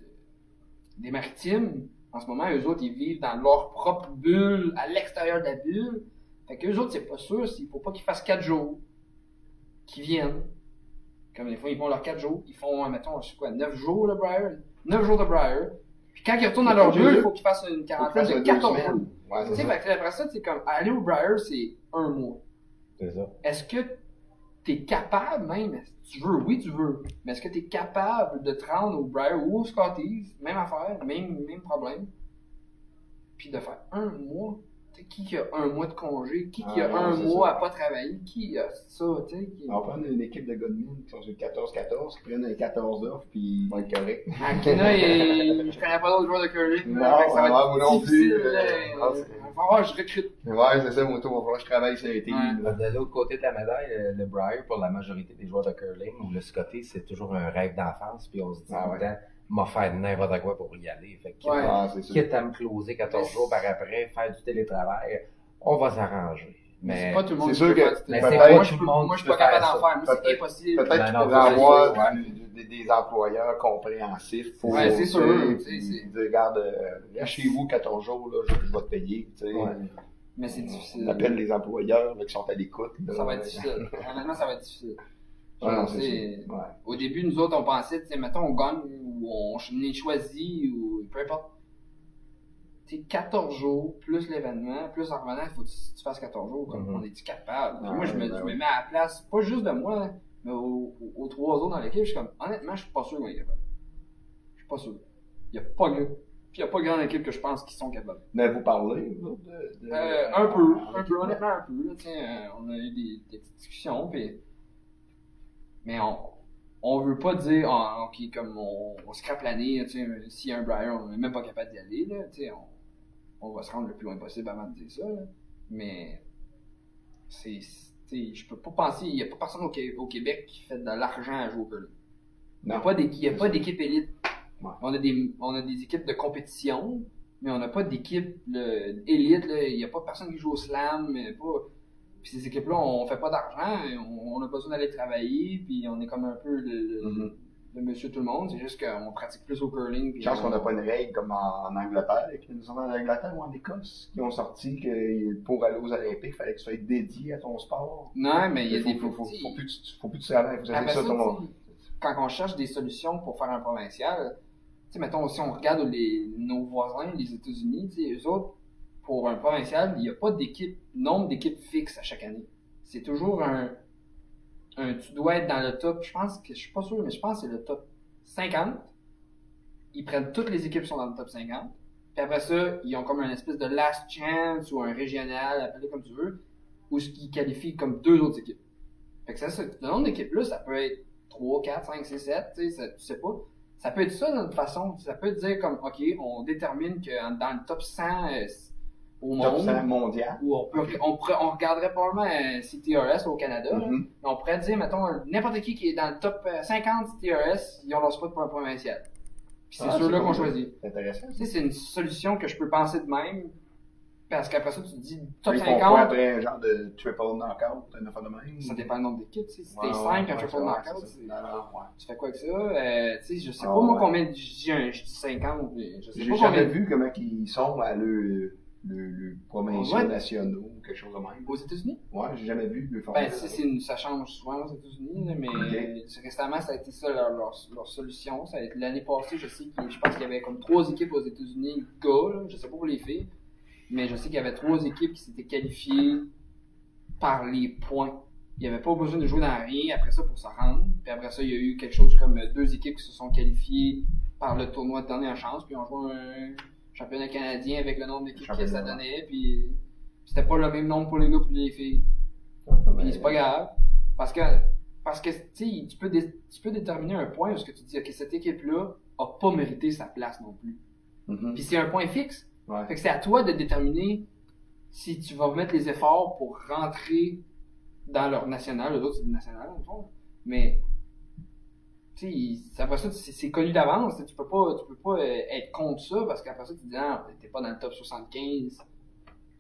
des maritimes, en ce moment, eux autres, ils vivent dans leur propre bulle, à l'extérieur de la bulle. Fait qu'eux autres, c'est pas sûr, s'il faut pas qu'ils fassent quatre jours, qu'ils viennent. Comme des fois, ils font leurs quatre jours, ils font, mettons, je sais quoi, neuf jours de Briar, neuf jours de Briar. Puis quand ils retournent dans leur bulle, il faut qu'ils fassent une quarantaine de 14 jours.
Ouais,
Tu sais, fait après ça, c'est comme, aller au Briar, c'est un mois.
C'est ça.
est-ce que tu es capable même, tu veux, oui tu veux, mais est-ce que tu es capable de te rendre au Briar ou au Scotties, même affaire, même, même problème, puis de faire un mois, qui qui a un mois de congé, qui qui a
Ah,
un
c'est
mois
ça.
à pas travailler, qui a ça, tu sais, qui...
On va prendre une équipe de mine qui sont sur le 14-14, qui prennent un 14 offres, puis ils vont être corrects.
Akina, et... je connais pas d'autres joueurs de curling,
Non,
là, ça va être
moi non plus, euh, ah, c'est-
Il va falloir que je recrute.
Ouais, c'est ça, mon tour. Il va falloir que je travaille sur les.
Ouais.
De l'autre côté de la médaille, euh, le Briar, pour la majorité des joueurs de curling, ou le Scotty, c'est toujours un rêve d'enfance, puis on se dit
Ah
tout
ouais.
M'a faire n'importe quoi pour y aller. Fait que,
Ouais.
Ah, c'est ça.
quitte à me closer 14 jours par après, faire du télétravail, on va s'arranger.
Mais c'est pas tout le monde
c'est
qui
sûr
peut
que-
mais
Moi,
pas
je
tout le monde
moi,
qui
je suis pas capable d'en faire. Moi, c'est impossible.
Peut-être
Ben
qu'il faudrait
c'est
avoir des, des employeurs compréhensifs pour.
Ouais, c'est sûr,
tu
tu
regarde, euh, lâchez-vous 14 jours, là, je, je vais te payer. tu.
Mais c'est difficile.
On appelle les employeurs là, qui sont à l'écoute.
Ça va être difficile. Honnêtement, ça va être difficile. Genre.
Ouais.
Au début, nous autres, on pensait, tu sais, mettons, on gagne ou on est choisi ou peu importe. Tu sais, 14 jours, plus l'événement, plus en revenant, il faut que tu fasses 14 jours. Comme
Mhm.
on est-tu capable?
Ouais,
moi, je me,
ben
je me mets à la place, pas juste de moi, mais aux, aux- aux trois autres dans l'équipe. Je suis comme, honnêtement, je suis pas sûr qu'on est capable. Je suis pas sûr. Il y a pas de puis il y a pas grande équipe que je pense qui sont capables.
Mais vous parlez, vous autres, de, de-
Euh, un peu, un peu, honnêtement, un peu. Là, euh, on a eu des, des petites discussions, puis mais on, on veut pas dire, ah, ok, comme on, on scrape l'année, tu sais, s'il y a un Brian, on est même pas capable d'y aller, là, tu sais, on, on va se rendre le plus loin possible avant de dire ça, là. mais c'est, je peux pas penser, il y a pas personne au, au Québec qui fait de l'argent à jouer au curling. Il n'y a
Non.
pas d'équi- il y a pas d'équipe élite.
Ouais.
On, a des, on a des équipes de compétition, mais on n'a pas d'équipe élite. Il n'y a pas personne qui joue au slam. Pas... Puis ces équipes-là, on fait pas d'argent. On, on a besoin d'aller travailler. Puis on est comme un peu le, le-
Mhm.
le monsieur tout le monde. C'est juste qu'on pratique plus au curling. puis
Chance
on-
qu'on n'a pas une règle comme en, en Angleterre, qui nous en Angleterre ou en Écosse, qui ont sorti que pour aller aux Olympiques, il fallait que tu sois dédié à ton sport.
Non, mais il y a
faut,
des
faut, faut, faut plus, que faut plus que tu travailles, faut que ça,
ça,
ton-
quand on cherche des solutions pour faire un provincial, tu sais, mettons, si on regarde les, nos voisins, les États-Unis, tu sais, eux autres, pour un provincial, il n'y a pas d'équipe, nombre d'équipes fixes à chaque année. C'est toujours un, tu dois être dans le top, je pense que, je suis pas sûr, mais je pense que c'est le top 50. Ils prennent toutes les équipes qui sont dans le top 50. Puis après ça, ils ont comme un espèce de last chance ou un régional, appelez comme tu veux, où ce qui qualifie comme deux autres équipes. Fait que ça, le nombre d'équipes-là, ça peut être 3, 4, 5, 6, 7, tu sais, tu sais pas. Ça peut être ça d'une façon. Ça peut dire comme, OK, on détermine que dans le top 100 euh, au monde,
100 mondial.
on, peut, on, regarderait probablement un CTRS au Canada.
Mhm.
Mais on pourrait dire, mettons, n'importe qui qui est dans le top euh, 50 CTRS, ils ont leur spot pour un provincial. Puis c'est
Ah,
ceux-là qu'on choisit.
C'est intéressant.
Tu sais, c'est une solution que je peux penser de même, parce qu'après ça, tu te dis, top
Ils font quoi
50,
après un genre de triple knockout, un affaire de même?
ça dépend du nombre d'équipes, tu sais. Si t'es
ouais,
5, un triple knockout,
ouais.
tu fais quoi avec ça? Euh, tu sais, je sais
Ah,
pas moi
ouais.
combien, je dis, un, je dis 50, mais je sais
J'ai
pas
jamais
combien.
vu comment ils sont à le, le, le provinciaux
Ouais.
nationaux, quelque chose de même.
Aux États-Unis?
Ouais, j'ai jamais vu le
Ben, c'est, c'est une- ça change souvent aux États-Unis, mais
Ok.
c'est- récemment, ça a été ça leur, leur, leur solution. Ça l'année passée, je sais qu'il, je pense qu'il y avait comme trois équipes aux États-Unis, gars, là, je sais pas pour les filles, mais je sais qu'il y avait trois équipes qui s'étaient qualifiées par les points. Il n'y avait pas besoin de jouer dans rien après ça pour se rendre. Puis après ça, il y a eu quelque chose comme deux équipes qui se sont qualifiées par le tournoi de dernière chance, puis on joué un championnat canadien avec le nombre d'équipes que ça donnait, puis c'était pas le même nombre pour les gars pour les filles. Puis c'est pas grave. Parce que, parce que tu peux, dé- tu peux déterminer un point parce que tu dis, OK, cette équipe-là a pas mérité sa place non plus.
Mhm.
Puis c'est un point fixe.
Ouais.
Fait que c'est à toi de déterminer si tu vas mettre les efforts pour rentrer dans leur national. Les autres, c'est le national, le fond. Mais, après ça, c'est connu d'avance. Tu peux pas, tu peux pas euh, être contre ça parce qu'après ça, tu dis, ah, t'es pas dans le top 75.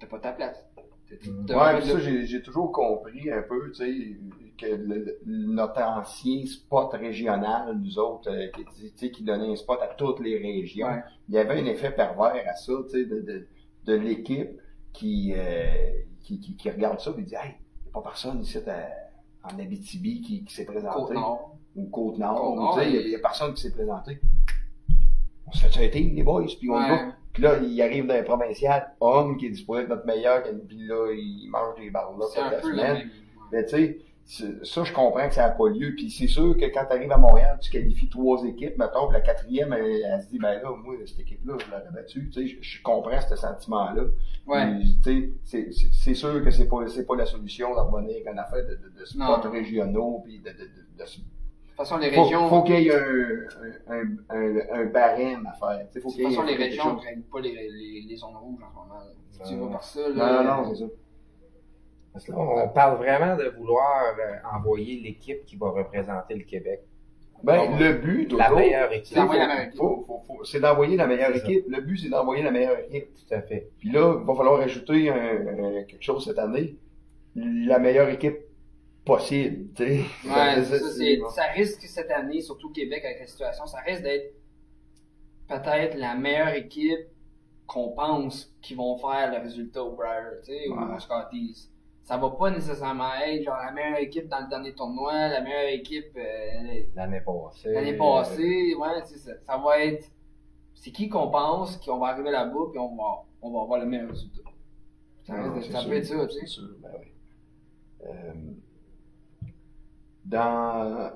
T'as pas ta place.
Ouais, ça, j'ai toujours compris un peu, tu sais, que le- notre ancien spot régional, nous autres, euh, qui, tu sais, qui donnait un spot à toutes les régions,
Ouais.
il y avait un effet pervers à ça, tu sais, de, de, de l'équipe qui, euh, qui, qui, qui regarde ça et dit, hey, il n'y a pas personne ici à- en Abitibi qui, qui s'est présenté.
Côte-Nord.
Ou Côte-Nord, il y a- personne qui s'est présenté. On se fait un team, les boys, puis on
Ouais.
va. Puis là, il arrive d'un provincial, homme, qui est disposé être notre meilleur, puis là, il mange des barres là toute la semaine. Mais tu sais, ça, je comprends que ça n'a pas lieu. Puis c'est sûr que quand tu arrives à Montréal, tu qualifies trois équipes, mettons, la quatrième, elle, elle se dit, ben là, moi, cette équipe-là, je l'aurais battue. Tu sais, je, je comprends ce sentiment-là.
Ouais.
Tu sais, c'est- sûr que c'est pas, c'est pas la solution d'en revenir avec une affaire de, de, de spots
Non.
régionaux, puis de, de, de, de-
De toute façon, les
faut,
régions.
faut qu'il y ait un, un, un, un barème à faire. Faut
De toute façon, les régions ne craignent pas les, les, les zones rouges en ce moment. Tu
Non.
vas par ça,
Non,
là.
non, non, c'est ça.
Parce que là, on parle vraiment de vouloir euh, envoyer l'équipe qui va représenter le Québec.
Ben, le but,
La meilleure équipe.
c'est d'envoyer la meilleure équipe. Le but, c'est d'envoyer la meilleure équipe.
Tout à fait.
Puis là, il va falloir ajouter un- un- quelque chose cette année. La meilleure équipe possible.
Ouais,
Ça,
risque cette année, surtout au Québec avec la situation, ça risque d'être peut-être la meilleure équipe qu'on pense qui vont faire le résultat au Briar, tu sais, ou
Ouais.
au Scotties. Ça va pas nécessairement être genre la meilleure équipe dans le dernier tournoi, la meilleure équipe euh,
L'année passée.
l'année passée, ouais, c'est ça. Ça va être c'est qui qu'on pense qu'on va arriver là-bas puis on va on va avoir le meilleur résultat. Ça,
Non,
ça
sûr,
peut être ça, tu sais.
sûr, ben oui. Euh, dans,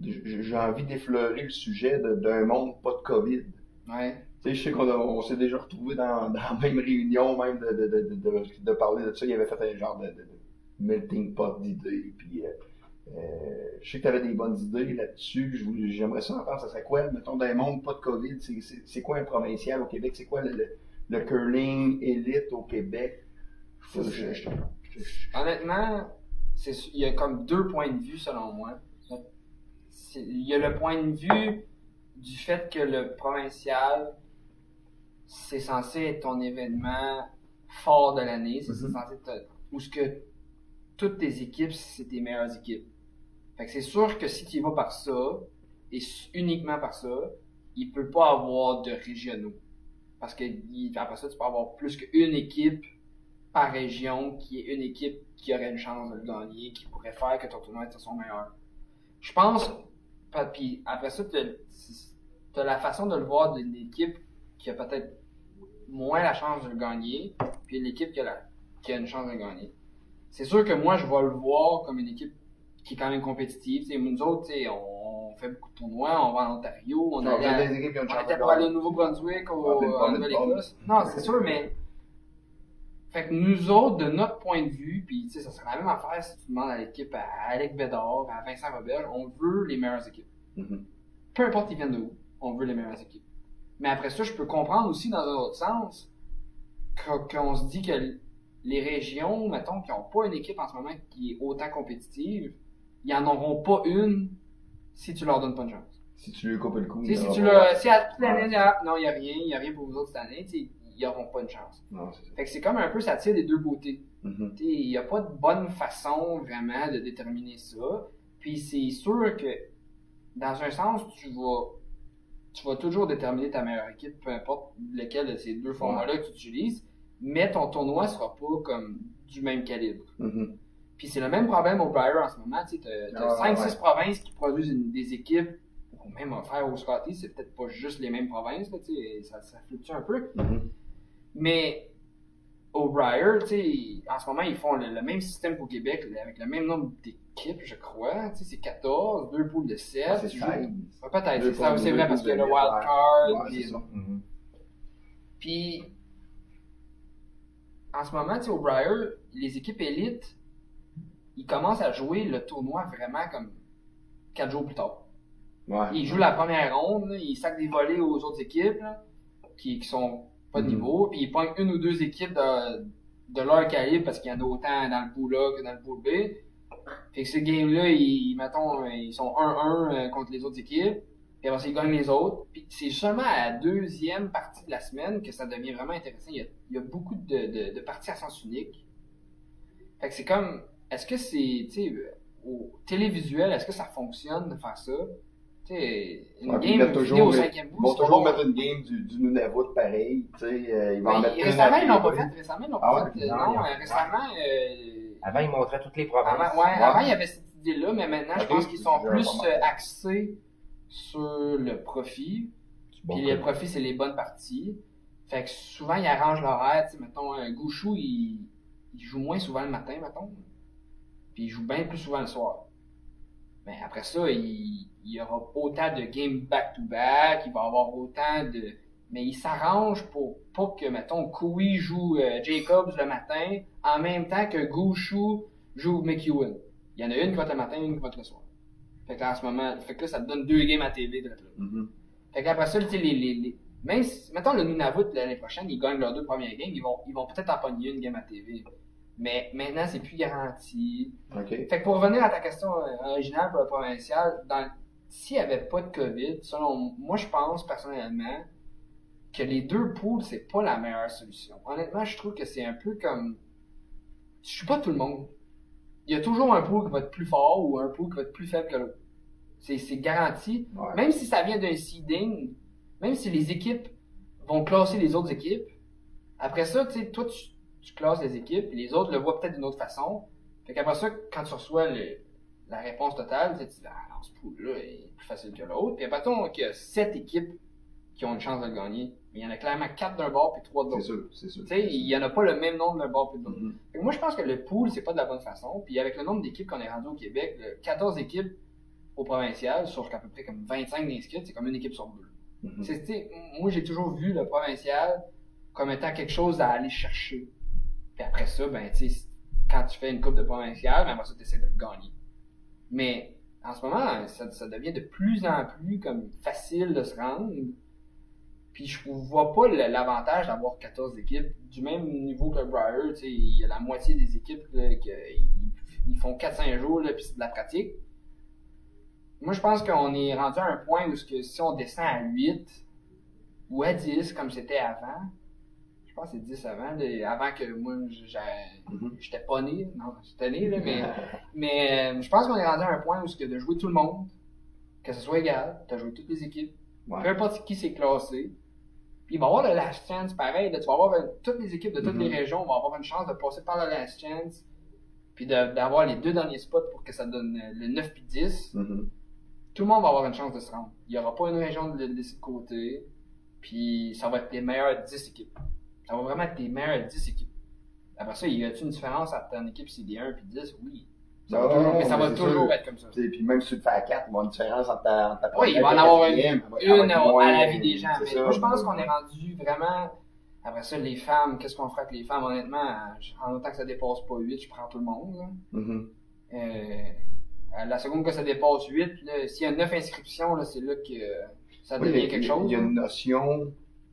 j'ai envie d'effleurer le sujet d'un monde pas de COVID.
Ouais.
Sais, je sais qu'on on s'est déjà retrouvés dans, dans la même réunion, même de, de, de, de, de, parler de ça. Il avait fait un genre de, de, melting pot d'idées. Puis, euh, euh, je sais que tu avais des bonnes idées là-dessus. J'aimerais ça entendre. Ça serait quoi, mettons, dans un monde pas de COVID? C'est- quoi un provincial au Québec? C'est quoi le, le, le curling élite au Québec? Je- je-
Honnêtement, il y a comme deux points de vue selon moi. Il y a le point de vue du fait que le provincial, c'est censé être ton événement fort de l'année. C'est
Mhm.
censé être où ce que toutes tes équipes, c'est tes meilleures équipes. Fait que c'est sûr que si tu y vas par ça, et uniquement par ça, il peut pas avoir de régionaux. Parce que après ça, tu peux avoir plus qu'une équipe par région qui est une équipe qui aurait une chance de le gagner, qui pourrait faire que ton tournoi soit son meilleur. Je pense, puis après ça, tu as la façon de le voir d'une équipe qui a peut-être moins la chance de le gagner, puis une équipe qui qui a une chance de gagner. C'est sûr que moi, je vais le voir comme une équipe qui est quand même compétitive. T'sais, nous autres, t'sais, on fait beaucoup de tournois, on va en Ontario, on, allait à-
des équipes qui ont une
on était pour aller au. Nouveau-Brunswick, en
de
Nouvelle-Écosse. Non, c'est sûr, mais. Fait que nous autres, de notre point de vue, puis tu sais, ça serait la même affaire si tu demandes à l'équipe, à Alec Bédard, à Vincent Robert, on veut les meilleures équipes.
Mhm.
Peu importe ils viennent de où, on veut les meilleures équipes. Mais après ça, je peux comprendre aussi dans un autre sens qu'on se dit que les régions, mettons, qui n'ont pas une équipe en ce moment qui est autant compétitive, ils en auront pas une si tu leur donnes pas de chance.
Si tu lui coupes le cou.
Tu sais,
il
si
aura
tu l'as, si à toute l'année, il y a- non, il n'y a rien, il n'y a rien pour vous autres cette année, ils n'auront pas une chance.
Non, c'est ça.
Fait que c'est comme un peu, ça tire des deux côtés.
Mhm.
Sais, Il n'y a pas de bonne façon vraiment de déterminer ça. Puis c'est sûr que, dans un sens, tu vas, tu vas toujours déterminer ta meilleure équipe, peu importe lequel de ces deux formats-là que tu utilises, mais ton tournoi sera pas comme du même calibre.
Mhm.
Puis c'est le même problème au Briar en ce moment. Tu as
Ah,
5-6
ouais.
provinces qui produisent une- des équipes, ou même faire au Scotty, c'est peut-être pas juste les mêmes provinces, là, tu sais, ça, ça fluctue un peu.
Mhm.
Mais sais, en ce moment, ils font le, le même système qu'au Québec, avec le même nombre d'équipes, je crois. Tu sais, c'est 14, deux poules de 7.
Ah, c'est.
Peut-être, c'est ça, c'est vrai, parce
poules
qu'il y a
de
le wild card.
Ouais,
puis-.
Mhm.
Puis, en ce moment, tu sais, au Briar, les équipes élites, ils commencent à jouer le tournoi vraiment comme 4 jours plus tard.
Ouais.
Ils jouent la première ronde, là, ils sacent des volets aux autres équipes là, qui, qui sont pas de
Mhm.
niveau, puis ils pognent une ou deux équipes de, de leur calibre parce qu'il y en a autant dans le pool A que dans le pool B. Fait que ces games-là, ils, mettons, ils sont 1-1 euh, contre les autres équipes, puis après ils gagnent les autres. Puis c'est seulement à la deuxième partie de la semaine que ça devient vraiment intéressant. Il y a, il y a beaucoup de, de, de parties à sens unique. Fait que c'est comme, est-ce que c'est, tu sais, au télévisuel, est-ce que ça fonctionne de faire ça? Une
ils
game
toujours-
au cinquième
Ils vont toujours mettre une game du, du Nunavut pareil. Tu sais, euh, ils vont en mettre une
récemment, ils l'ont pas fait. Récemment, ils l'ont
Ah
pas fait.
Non,
Non,
ils ont-
euh, récemment, euh,
Avant, ils montraient toutes les provinces.
avant, ouais,
Ouais.
avant, il y avait cette idée-là, mais maintenant, je pense qu'ils sont plus euh, axés sur le profit.
Bon
Puis le profit, c'est les bonnes parties. Fait que souvent, ils arrangent l'horaire. Tu sais, mettons, un Gouchou, il, il joue moins souvent le matin, mettons. Puis ils jouent bien plus souvent le soir. Mais après ça, il, il y aura autant de games back-to-back, il va y avoir autant de... Mais il s'arrange pour pas que, mettons, Koui joue euh, Jacobs le matin en même temps que Gouchou joue McEwen. Il y en a une qui va être le matin, une qui va être le soir. Fait que là, en ce moment, fait que là, ça te donne deux games à TV de là.
Mhm.
Fait qu'après ça, tu sais, les, les, les, même si, mettons le Nunavut l'année prochaine, ils gagnent leurs deux premières games, ils vont, ils vont peut-être en pogner une game à TV. Mais maintenant, c'est plus garanti. Fait que pour revenir à ta question euh, originale pour le provincial, dans, s'il n'y avait pas de COVID, selon moi, je pense personnellement que les deux poules, c'est pas la meilleure solution. Honnêtement, je trouve que c'est un peu comme. Je suis pas tout le monde. Il y a toujours un pool qui va être plus fort ou un pool qui va être plus faible que l'autre. C'est, c'est garanti.
Ouais.
Même si ça vient d'un seeding, même si les équipes vont classer les autres équipes, après ça, tu sais, toi, tu, tu classes les équipes, les autres le voient peut-être d'une autre façon. Fait qu'après ça, quand tu reçois le- la réponse totale, tu tu dis, ah non, ce pool-là est plus facile que l'autre. Puis mettons qu'il y a sept équipes qui ont une chance de le gagner. Mais il y en a clairement quatre d'un bord puis trois de
C'est
l'autre.
sûr, c'est sûr.
Tu sais, il y en a pas le même nombre d'un bord puis de l'autre.
Mhm.
Que moi, je pense que le pool, c'est pas de la bonne façon. Puis avec le nombre d'équipes qu'on est rendu au Québec, le 14 équipes au provincial, sur à peu près comme 25 d'inscrits, c'est comme une équipe sur deux.
Mhm.
C'est, sais, moi, j'ai toujours vu le provincial comme étant quelque chose à aller chercher. Puis après ça, ben, tu sais, quand tu fais une coupe de provincial, ben, après ça, tu essaies de le gagner. Mais en ce moment, ça, devient de plus en plus comme facile de se rendre. Puis je vois pas l'avantage d'avoir 14 équipes du même niveau que le Briar. Il y a la moitié des équipes ils font 4-5 jours, là, puis c'est de la pratique. Moi, je pense qu'on est rendu à un point où que si on descend à 8 ou à 10, comme c'était avant, pense que c'est 10 avant, là, avant que moi,
Mhm.
j'étais pas né, non, j'étais né, là, mais, mais euh, je pense qu'on est rendu à un point où ce que de jouer tout le monde, que ce soit égal, tu as joué toutes les équipes,
Ouais.
peu importe qui s'est classé, puis il va y avoir le last chance pareil, là, tu vas avoir euh, toutes les équipes de toutes
Mhm.
les régions vont avoir une chance de passer par le last chance, puis de- d'avoir les deux derniers spots pour que ça donne euh, le 9 puis 10
Mhm.
tout le monde va avoir une chance de se rendre. Il n'y aura pas une région de laisser de côté. Puis ça va être les meilleures 10 équipes. Ça va vraiment être les meilleures 10 équipes. Après ça, y a-t-il une différence entre une équipe CD1 puis 10? Oui. Ça va
Non,
toujours,
non,
mais ça
mais
va toujours
sûr.
être comme ça.
Sais, Puis même si tu le fais à 4, il va y avoir une différence entre ta, ta
Oui, il va en
et
avoir une,
va-
une
va
à, la vie des gens. Mais
ça.
moi, je pense qu'on est rendu vraiment. Après ça, les femmes, qu'est-ce qu'on fera avec les femmes? Honnêtement, en autant que ça dépasse pas 8, je prends tout le monde. là.
Mhm.
Euh, à la seconde que ça dépasse 8, puis là, s'il y a 9 inscriptions, là, c'est là que euh, ça
Oui,
devient
a-
quelque chose.
Il y a une notion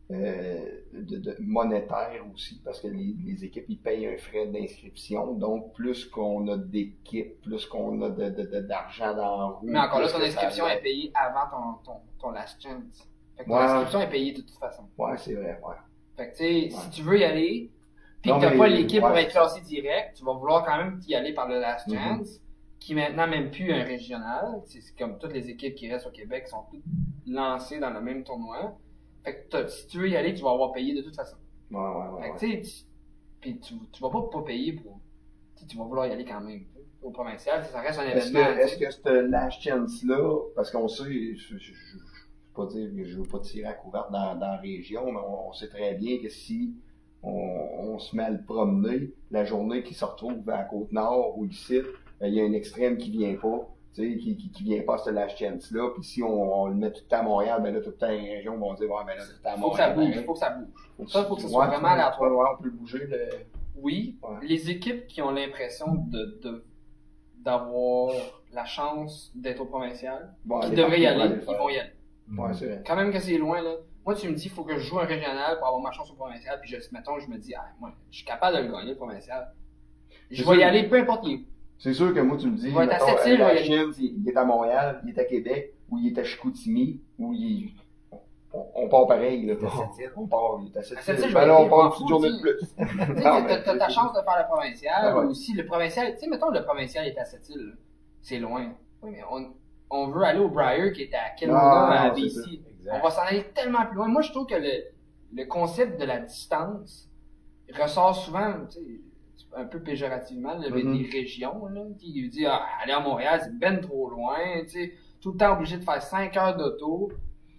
euh, de, de monétaire aussi, parce que les, les équipes, ils payent un frais d'inscription. Donc, plus qu'on a d'équipes, plus qu'on a de, d'argent dans la roue.
Mais encore là, ton inscription est payée avant ton, ton, ton last chance. Fait que ton
Ouais.
inscription est payée de toute façon.
Ouais, c'est vrai, ouais.
Fait que, tu sais, si tu veux y aller,
Non,
que t'as pas l'équipe pour être classé direct, tu vas vouloir quand même y aller par le last
Mhm.
chance, qui est maintenant même plus un régional. C'est c'est comme toutes les équipes qui restent au Québec sont toutes lancées dans le même tournoi. Fait que si tu veux y aller, tu vas avoir payé de toute façon.
Ouais, ouais, ouais.
Fait que, tu sais, tu- pis tu, tu vas pas pas payer pour. Tu vas vouloir y aller quand même. Au provincial, ça reste un
Est-ce que,
événement. tu sais.
est-ce que cette last chance-là, parce qu'on sait, je, je veux pas dire que je veux pas tirer à couvert dans, dans la région, mais on, on sait très bien que si on, on se met à le promener, la journée qui se retrouve à Côte-Nord ou ici, ben, il y a un extrême qui vient pas, qui, qui, qui vient pas à cette last chance-là, puis si on, on le met tout le temps à Montréal, ben là, tout le temps les régions vont dire, ouais, ben là, tout le temps à
Faut que ça
Montréal.
bouge, faut que ça bouge.
Faut que
Ça, faut que
ouais,
soit vraiment aléatoire.
ouais, on peut bouger le...
Oui,
Ouais.
les équipes qui ont l'impression de, de- d'avoir la chance d'être au provincial,
Bon,
qui devraient y aller,
le
ils vont y aller.
Ouais, c'est vrai.
Quand même que c'est loin, là. Moi, tu me dis, il faut que je joue un régional pour avoir ma chance au provincial, puis je, mettons, je me dis, ah, moi, je suis capable de le gagner, le provincial. Je vais y aller peu importe qui.
C'est sûr que moi, tu me dis,
à
mettons,
Sept-Îles,
la Chine, il est à Montréal, il est à Québec, ou il est à Chicoutimi, ou il on, on part pareil, là.
Il est à Sept-Îles.
On part, il est à
je
Ben là, on part une journée de
tu
plus.
Tu t'as ta chance de faire le provincial,
Ah ouais.
ou si le provincial, tu sais, mettons, le provincial est à cette île, c'est loin. Oui, mais on, on veut aller au Briar qui est à Kelowna,
Ah,
à BC. On va s'en aller tellement plus loin. Moi, je trouve que le, le concept de la distance ressort souvent, tu sais, un peu péjorativement, là, avec
Mhm.
des régions, là, qui disent, ah, aller à Montréal, c'est ben trop loin, tu sais, tout le temps obligé de faire 5 heures d'auto.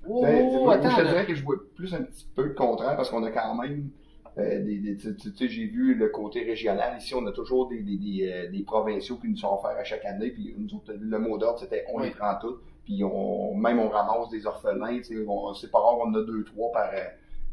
Oh,
Ben,
attends,
je te dirais que je vois plus un petit peu le contraire parce qu'on a quand même Euh, des, des- tu sais, j'ai vu le côté régional. Ici, on a toujours des, des, des, euh, des provinciaux qui nous sont offerts à chaque année. Puis nous autres, le mot d'ordre, c'était on les prend tous. Puis on, même on ramasse des orphelins. tu sais, on- C'est pas rare, on en a deux, trois par,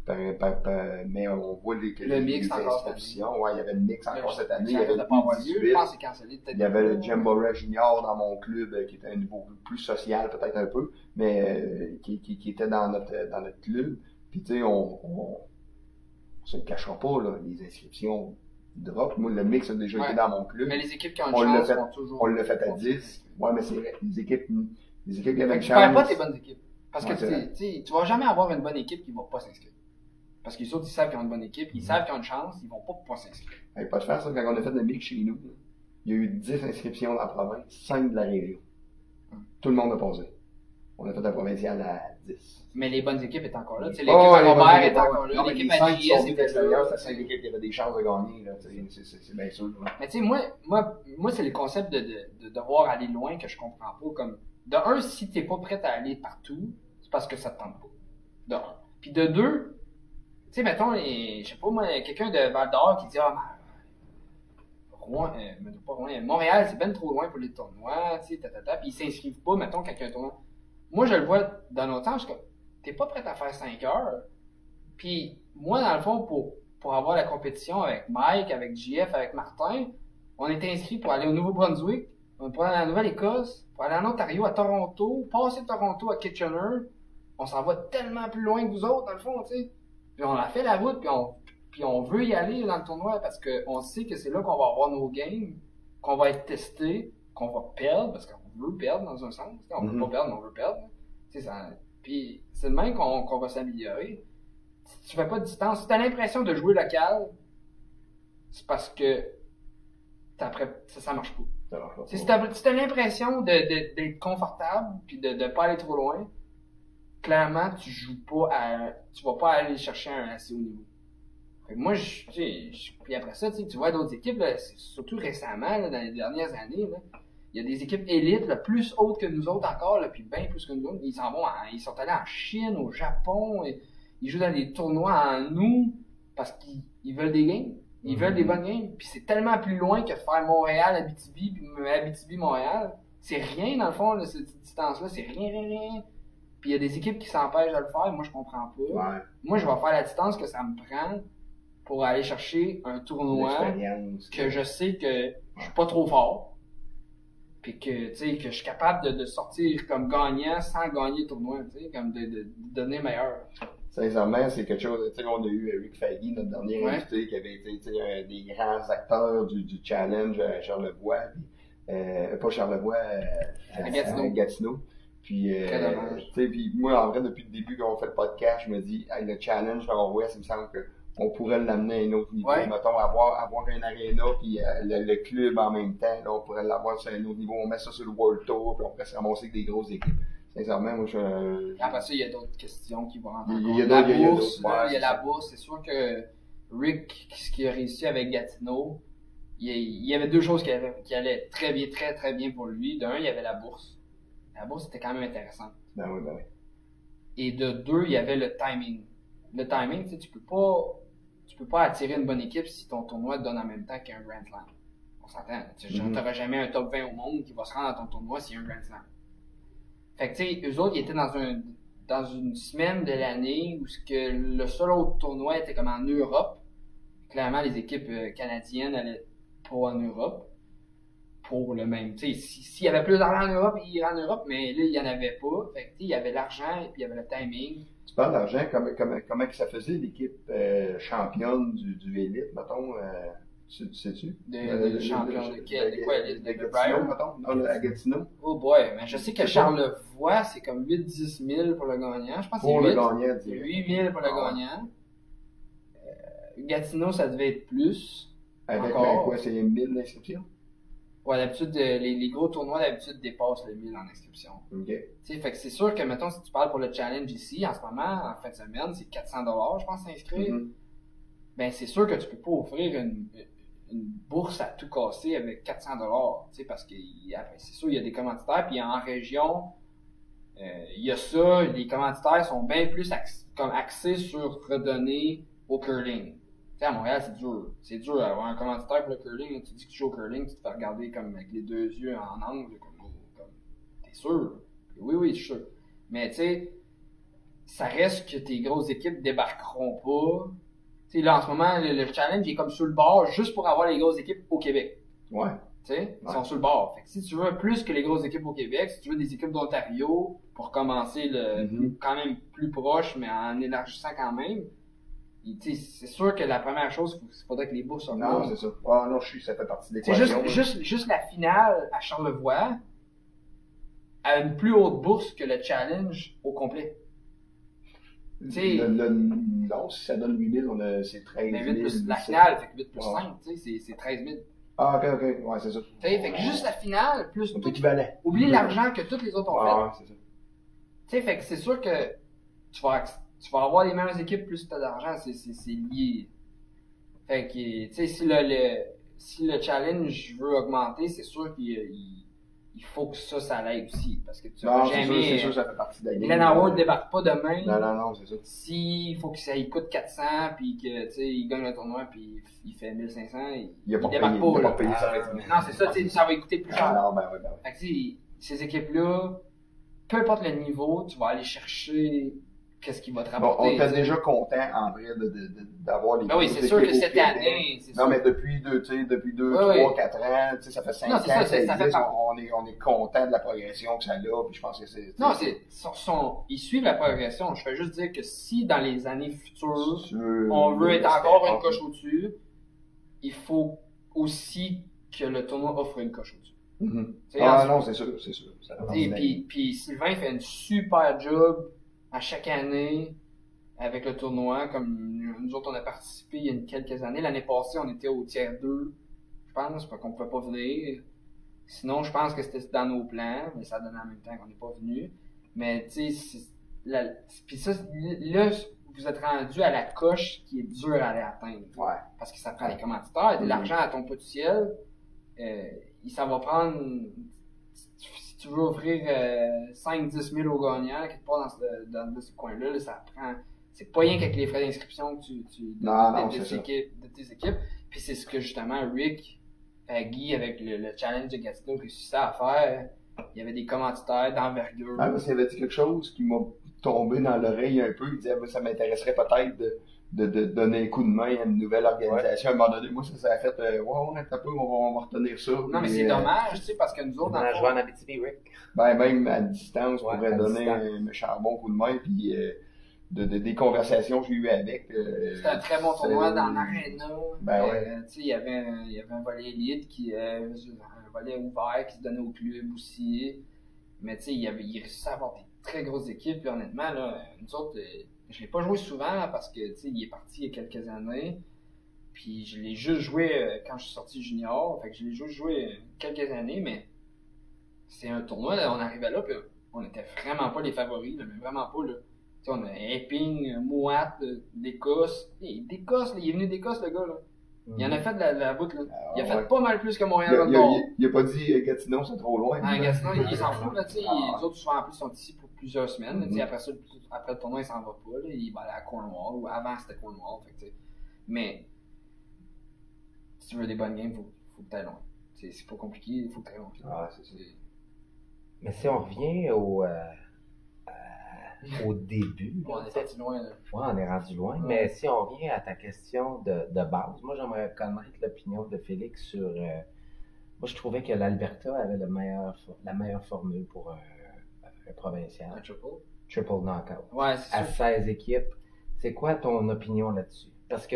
euh, mais on voit les,
Le
les,
mix
les inscriptions. Ouais, il y avait le mix encore cette année. Il y avait le
lieu.
18.
Je pense que c'est cancellé peut-être.
Il y avait le Jamboree Junior dans mon club, euh, qui était un niveau plus social peut-être un peu, mais euh, qui, qui, qui était dans notre dans notre club. Puis tu sais, on, on, on se le cachera pas, là, les inscriptions drop. Moi, le mix a déjà
Ouais.
été dans mon club.
Mais les équipes qui ont une
On
chance
fait-
toujours.
On l'a fait à 10. Ouais, mais c'est. Les équipes, les équipes qui avaient une
que tu perds pas
chance.
tes bonnes équipes. Parce que
Ouais,
tu tu vas jamais avoir une bonne équipe qui va pas s'inscrire. Parce qu'ils ils savent qu'ils ont une bonne équipe, ils savent qu'ils ont une chance, ils vont pas pas s'inscrire.
Hey, pas de faire ça, quand on a fait le mix chez nous, il y a eu 10 inscriptions dans la province, 5 de la région.
Hum.
Tout le monde a posé. On a fait la provinciale à 10.
Mais les bonnes équipes étaient encore là. Sais,
Oh,
l'équipe à Robert est encore là, l'équipe
les
à JS était là.
c'est cinq équipes qui avaient des chances de gagner, c'est- bien sûr. là.
Mais tu sais, moi, moi, moi c'est le concept de, de, de devoir aller loin que je comprends pas. Comme, de un, si t'es pas prêt à aller partout, c'est parce que ça te tente pas. De un. Puis de deux, sais, mettons, je sais pas moi, quelqu'un de Val d'Or qui dit, ah, Rouen, euh, pas Rouen, Montréal, c'est ben trop loin pour les tournois, tu sais, tatata, puis ils s'inscrivent pas, mettons, quand il y a un tournoi. Moi, je le vois dans notre temps, je suis comme, t'es pas prêt à faire 5 heures. Puis, moi, dans le fond, pour, pour avoir la compétition avec Mike, avec JF, avec Martin, on était inscrit pour aller au Nouveau-Brunswick, pour aller en Nouvelle-Écosse, pour aller en Ontario, à Toronto, passer Toronto à Kitchener. On s'en va tellement plus loin que vous autres, dans le fond, tu sais. Puis on a fait la route, puis on, puis on veut y aller dans le tournoi parce qu'on sait que c'est là qu'on va avoir nos games, qu'on va être testé, qu'on va perdre, parce qu'on veut perdre dans un sens. tu On veut
Mhm.
pas perdre, mais on veut perdre. Tu sais, ça- Puis c'est de même qu'on va s'améliorer. Si tu fais pas de distance, si t'as l'impression de jouer local, c'est parce que prêt- ça, ça marche pas.
Ça marche pas.
Tu Si t'as si t'as l'impression de- de- d'être confortable puis de ne pas aller trop loin, clairement tu joues pas à. Tu vas pas aller chercher un assez haut niveau. Fait moi, je, tu sais, je- puis après ça, tu vois d'autres équipes, là, surtout récemment, là, dans les dernières années, il y a des équipes élites là, plus hautes que nous autres encore, là, puis bien plus que nous autres. Ils s'en vont, ils sont allés en Chine, au Japon, et ils jouent dans des tournois en nous parce qu'ils ils veulent des games. Ils
Mhm.
veulent des bonnes games. Puis c'est tellement plus loin que de faire Montréal, Abitibi, puis Abitibi, Montréal. C'est rien, dans le fond, là, cette distance-là. C'est rien, rien, rien. Puis il y a des équipes qui s'empêchent de le faire. Moi, je comprends pas.
Ouais,
Moi, je vais faire la distance que ça me prend pour aller chercher un tournoi que je sais que je suis pas trop fort. Puis que, tu sais, que je suis capable de, de sortir comme gagnant sans gagner le tournoi, tu sais, comme de, de, de devenir meilleur.
Sincèrement, c'est quelque chose. Tu sais, on a eu Eric Faggy, notre dernier
Ouais.
invité, qui avait été un des grands acteurs du, du challenge à Charlevoix. Puis, euh, pas Charlevoix, euh,
À Gatineau.
Gatineau. Puis, euh, puis moi, en vrai, depuis le début qu'on fait le podcast, je me dis, hey, le challenge dans l'Ouest, il me semble que on pourrait l'amener à un autre niveau.
Ouais.
Mettons, avoir, avoir un aréna, puis euh, le, le club en même temps, là, on pourrait l'avoir sur un autre niveau. On met ça sur le World Tour, puis on pourrait se ramasser avec des grosses équipes. Sincèrement, moi, je...
Après ça, il y a d'autres questions qui vont rentrer. en
Il y a
la bourse, là, il y a la bourse. C'est sûr que Rick, ce qu'il a réussi avec Gatineau, il y, avait deux choses qui allaient très bien, très très bien pour lui. D'un, il y avait la bourse. La bourse était quand même intéressante.
Ben oui, ben oui.
Et de deux, il y avait le timing. Le timing, tu sais, tu peux pas, tu peux pas attirer une bonne équipe si ton tournoi te donne en même temps qu'un Grand Slam. On s'entend. Tu n'auras jamais un top 20 au monde qui va se rendre dans ton tournoi s'il y a un Grand Slam. Fait que, tu sais, eux autres, ils étaient dans un, dans une semaine de l'année où ce que le seul autre tournoi était comme en Europe. Clairement, les équipes euh, canadiennes allaient pas en Europe. Pour le même. Tu sais, si- s'il y avait plus d'argent en Europe, ils iraient en Europe, mais là, il y en avait pas. Fait que, il y avait l'argent et puis il y avait le timing.
Tu parles d'argent, comment, comment, comment que ça faisait l'équipe euh, championne du, du élite, mettons, euh, tu, tu sais-tu?
De,
Euh,
de champion de quel? De quoi,
de, Gatineau, mettons? Non, à Gatineau.
Oh boy, mais je sais que Charlevoix, c'est comme 8-10 000 pour le gagnant. Je pense que c'est
Pour le
8.
gagnant,
C'est
tu
8 000 pour le
Ah
gagnant. Euh, Gatineau, ça devait être plus.
Avec
Encore.
quoi, c'est 1000 d'inscriptions?
Ouais, d'habitude, euh, les, les gros tournois d'habitude dépassent le 1000 en inscription.
OK.
Tu sais, fait que c'est sûr que, mettons, si tu parles pour le challenge ici, en ce moment, en fin de semaine, c'est 400 je pense, s'inscrire.
Mhm.
Ben, c'est sûr que tu peux pas offrir une, une bourse à tout casser avec 400 tu sais, parce que a- c'est sûr, il y a des commanditaires, puis en région, euh, il y a ça, les commanditaires sont bien plus comme axés sur redonner au curling. Sais, à Montréal, c'est dur. C'est dur d'avoir un commentateur pour le curling. tu dis que tu joues au curling, tu te fais regarder comme avec les deux yeux en angle. Comme, comme, t'es sûr? Oui, oui, je suis sûr. Mais tu sais, ça reste que tes grosses équipes débarqueront pas. Tu sais, là, en ce moment, le, le challenge est comme sur le bord juste pour avoir les grosses équipes au Québec.
Ouais.
Tu sais, ils sont sur le bord. Fait que si tu veux plus que les grosses équipes au Québec, si tu veux des équipes d'Ontario pour commencer le
Mhm.
quand même plus proche, mais en élargissant quand même, c'est sûr que la première chose, il faudrait que les bourses
Non,
augmentent.
c'est ça. Ah non, je suis, ça fait partie des
juste, juste, juste la finale à Charlevoix a une plus haute bourse que le challenge au complet. sais-
Le, le- non, si ça donne 8000, on a, c'est 13
Mais
000.
8 plus la finale, fait que 8 plus
Ouais.
5, tu sais, c'est- c'est 13 000.
Ah, ok, ok. Ouais, c'est ça.
Tu sais, fait que juste la finale, plus tout,
équivalent.
oublie l'argent que tous les autres ont fait.
Ouais, c'est ça.
Tu sais, fait que c'est sûr que tu vas, tu vas avoir les meilleures équipes plus tu as d'argent, c'est, lié. Fait que, tu sais, si le, le, si le challenge veut augmenter, c'est sûr qu'il il, il faut que ça, ça l'aide aussi. Parce que tu
Non,
vas
c'est sûr,
jamais.
ça fait partie de la game.
Glenn Howard débarque pas demain.
Non, non, non, c'est ça.
S'il faut que ça lui coûte 400 puis que, tu sais, il gagne le tournoi puis il fait 1500, il,
Il a pas
débarque
payé,
pas,
il a
là.
pas payé ça.
Euh, Non, c'est ça, tu sais, ça va coûter plus cher.
Ah, non, ben ouais, ben ouais.
Fait que, tu sais, ces équipes-là, peu importe le niveau, tu vas aller chercher qu'est-ce qui va te
Bon, on était déjà content, en vrai, de, de, de- d'avoir les
Ben oui, c'est sûr que cette année, c'est
Non,
sûr.
mais depuis deux, tu sais, depuis deux,
Oui,
trois,
oui.
quatre ans, tu sais, ça fait cinq
Non,
ans
ça,
ça
fait par-
on, est, on est content de la progression que ça a, puis je pense que c'est...
Non, c'est, son, son- ils suivent la progression. Je fais juste dire que si dans les années futures,
sûr,
on veut être encore une coche au-dessus, il faut aussi que le tournoi offre une coche au-dessus.
Mhm.
Sais,
Ah non, c'est sûr, c'est sûr.
Et puis, puis Sylvain fait une super job à chaque année avec le tournoi. Comme nous autres, on a participé il y a quelques années. L'année passée, on était au tiers 2, je pense, parce qu'on pouvait pas venir. Sinon, je pense que c'était dans nos plans, mais ça donnait en même temps qu'on n'est pas venu. Mais tu sais, puis ça, là, vous êtes rendu à la coche qui est dure à aller atteindre.
Ouais.
Parce que ça prend des commanditaires, de
Mhm.
l'argent à ton ciel. Euh, ça va prendre. Tu veux offrir euh, 5-10 000 aux gagnants, quelque part dans ce, dans ce coin-là, là, ça prend. C'est pas rien qu'avec les frais d'inscription que tu, tu
Non,
de,
non,
de
c'est
tes
ça.
équipes, de tes équipes. Puis c'est ce que justement Rick, euh, Guy, avec le, le challenge de Gatineau, réussissait à faire. Il y avait des commanditaires d'envergure.
Ah, parce qu'il avait dit quelque chose qui m'a tombé dans l'oreille un peu. Il disait, Ah, ça m'intéresserait peut-être de, de, de donner un coup de main à une nouvelle organisation. À un moment donné, moi, ça, ça a fait, euh, ouais, ouais, un peu, on va, on va retenir ça.
non, mais c'est
euh,
dommage, tu sais, parce que nous autres, dans
On
le
a
fond,
joué en Abitibi, Rick.
Ben, même à distance, on
Ouais,
pourrait donner
distance.
un méchant bon coup de main. Puis, euh, de, de- des conversations que j'ai eues avec. euh,
C'était un très bon tournoi dans l'arena.
Ben
Euh,
ouais.
tu sais, il y avait un- il y avait un volet élite qui euh, un volet ouvert qui se donnait au club aussi. Mais tu sais, il y avait il réussissait à avoir des très grosses équipes. Puis honnêtement, là, nous autres, euh, je l'ai pas joué souvent parce que il est parti il y a quelques années. Puis je l'ai juste joué euh, quand je suis sorti junior. Fait que je l'ai juste joué euh, quelques années, mais c'est un tournoi, là, on arrivait là, puis on était vraiment pas les favoris, là, mais vraiment pas là. Tu sais, on a Epping, Mouat, euh, d'Écosse. Hey, D'Écosse, il est venu d'Écosse, le gars, là. Il en a fait de la, de la là.
Ah,
Il a fait
ouais.
pas mal plus que Montréal
il il- il a pas dit Gatineau, c'est trop loin.
Ah, Gatineau, il, il s'en fout, là, tu sais.
Ah.
Les autres, souvent, en plus, sont ici pour plusieurs semaines. tu
Mhm.
Après ça, le- après le tournoi, il s'en va pas, là. Il va aller à Cornwall, ou avant, c'était Cornwall, fait tu. Mais, si tu veux des bonnes games, faut, faut que t'ailles loin. C'est pas compliqué, il faut que t'ailles loin.
Ah,
Mais si on revient au, euh, euh, au début,
On est parti loin, là.
Ouais, on est rendu loin.
Ouais.
Mais si on revient à ta question de, de base, moi j'aimerais connaître l'opinion de Félix sur. euh, moi je trouvais que l'Alberta avait le meilleur, la meilleure formule pour un, un provincial.
Un triple?
Triple knockout.
Ouais, c'est
À
sûr.
16 équipes. C'est quoi ton opinion là-dessus? Parce que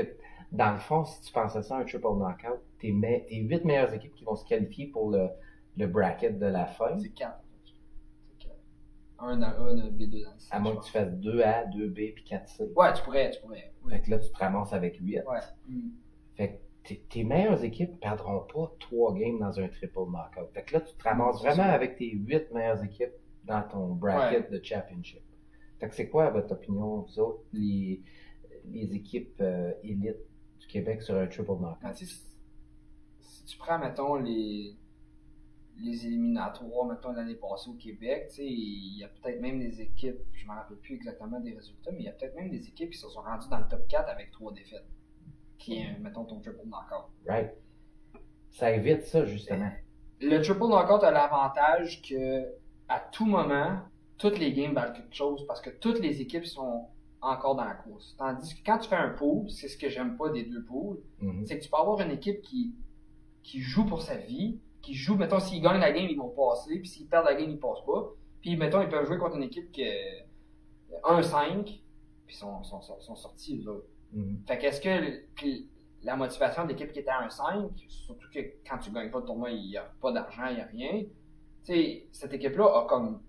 dans le fond, si tu penses à ça, un triple knockout, tes, me- tes 8 meilleures équipes qui vont se qualifier pour le, le bracket de la fin,
C'est 4. C'est 4. Un dans A, un B2 dans le C.
à moins que tu fasses 2A, 2B puis 4C.
pense. Ouais, tu pourrais, tu pourrais.
Fait
Ouais.
que là, tu te ramasses avec 8.
Ouais. Mm.
Fait que tes, meilleures équipes perdront pas trois games dans un triple knockout. Fait que là, tu te ramasses vraiment avec tes huit meilleures équipes dans ton bracket de championship. Que c'est quoi, à votre opinion, vous autres, les, les équipes euh, élites du Québec sur un triple knockout?
Ben, si- tu prends, mettons, les, les éliminatoires, mettons, l'année passée au Québec, tu sais, il y a peut-être même des équipes, je me rappelle plus exactement des résultats, mais il y a peut-être même des équipes qui se sont rendues dans le top 4 avec trois défaites. qui est, mettons, ton triple knockout.
Right. Ça évite ça, justement.
Le triple knockout a l'avantage que, à tout moment, toutes les games valent quelque chose parce que toutes les équipes sont encore dans la course. Tandis que quand tu fais un pool, c'est ce que j'aime pas des deux pools,
Mhm.
c'est que tu peux avoir une équipe qui, qui joue pour sa vie, qui joue, mettons, s'ils gagnent la game, ils vont passer, puis s'ils perdent la game, ils passent pas. Puis, mettons, ils peuvent jouer contre une équipe qui est 1-5, puis ils sont, sont, sont, sont sortis, autres.
Mhm.
Fait qu'est-ce que la motivation de l'équipe qui était à 1-5, surtout que quand tu gagnes pas le tournoi, il n'y a pas d'argent, il n'y a rien. Sais, cette équipe-là a comme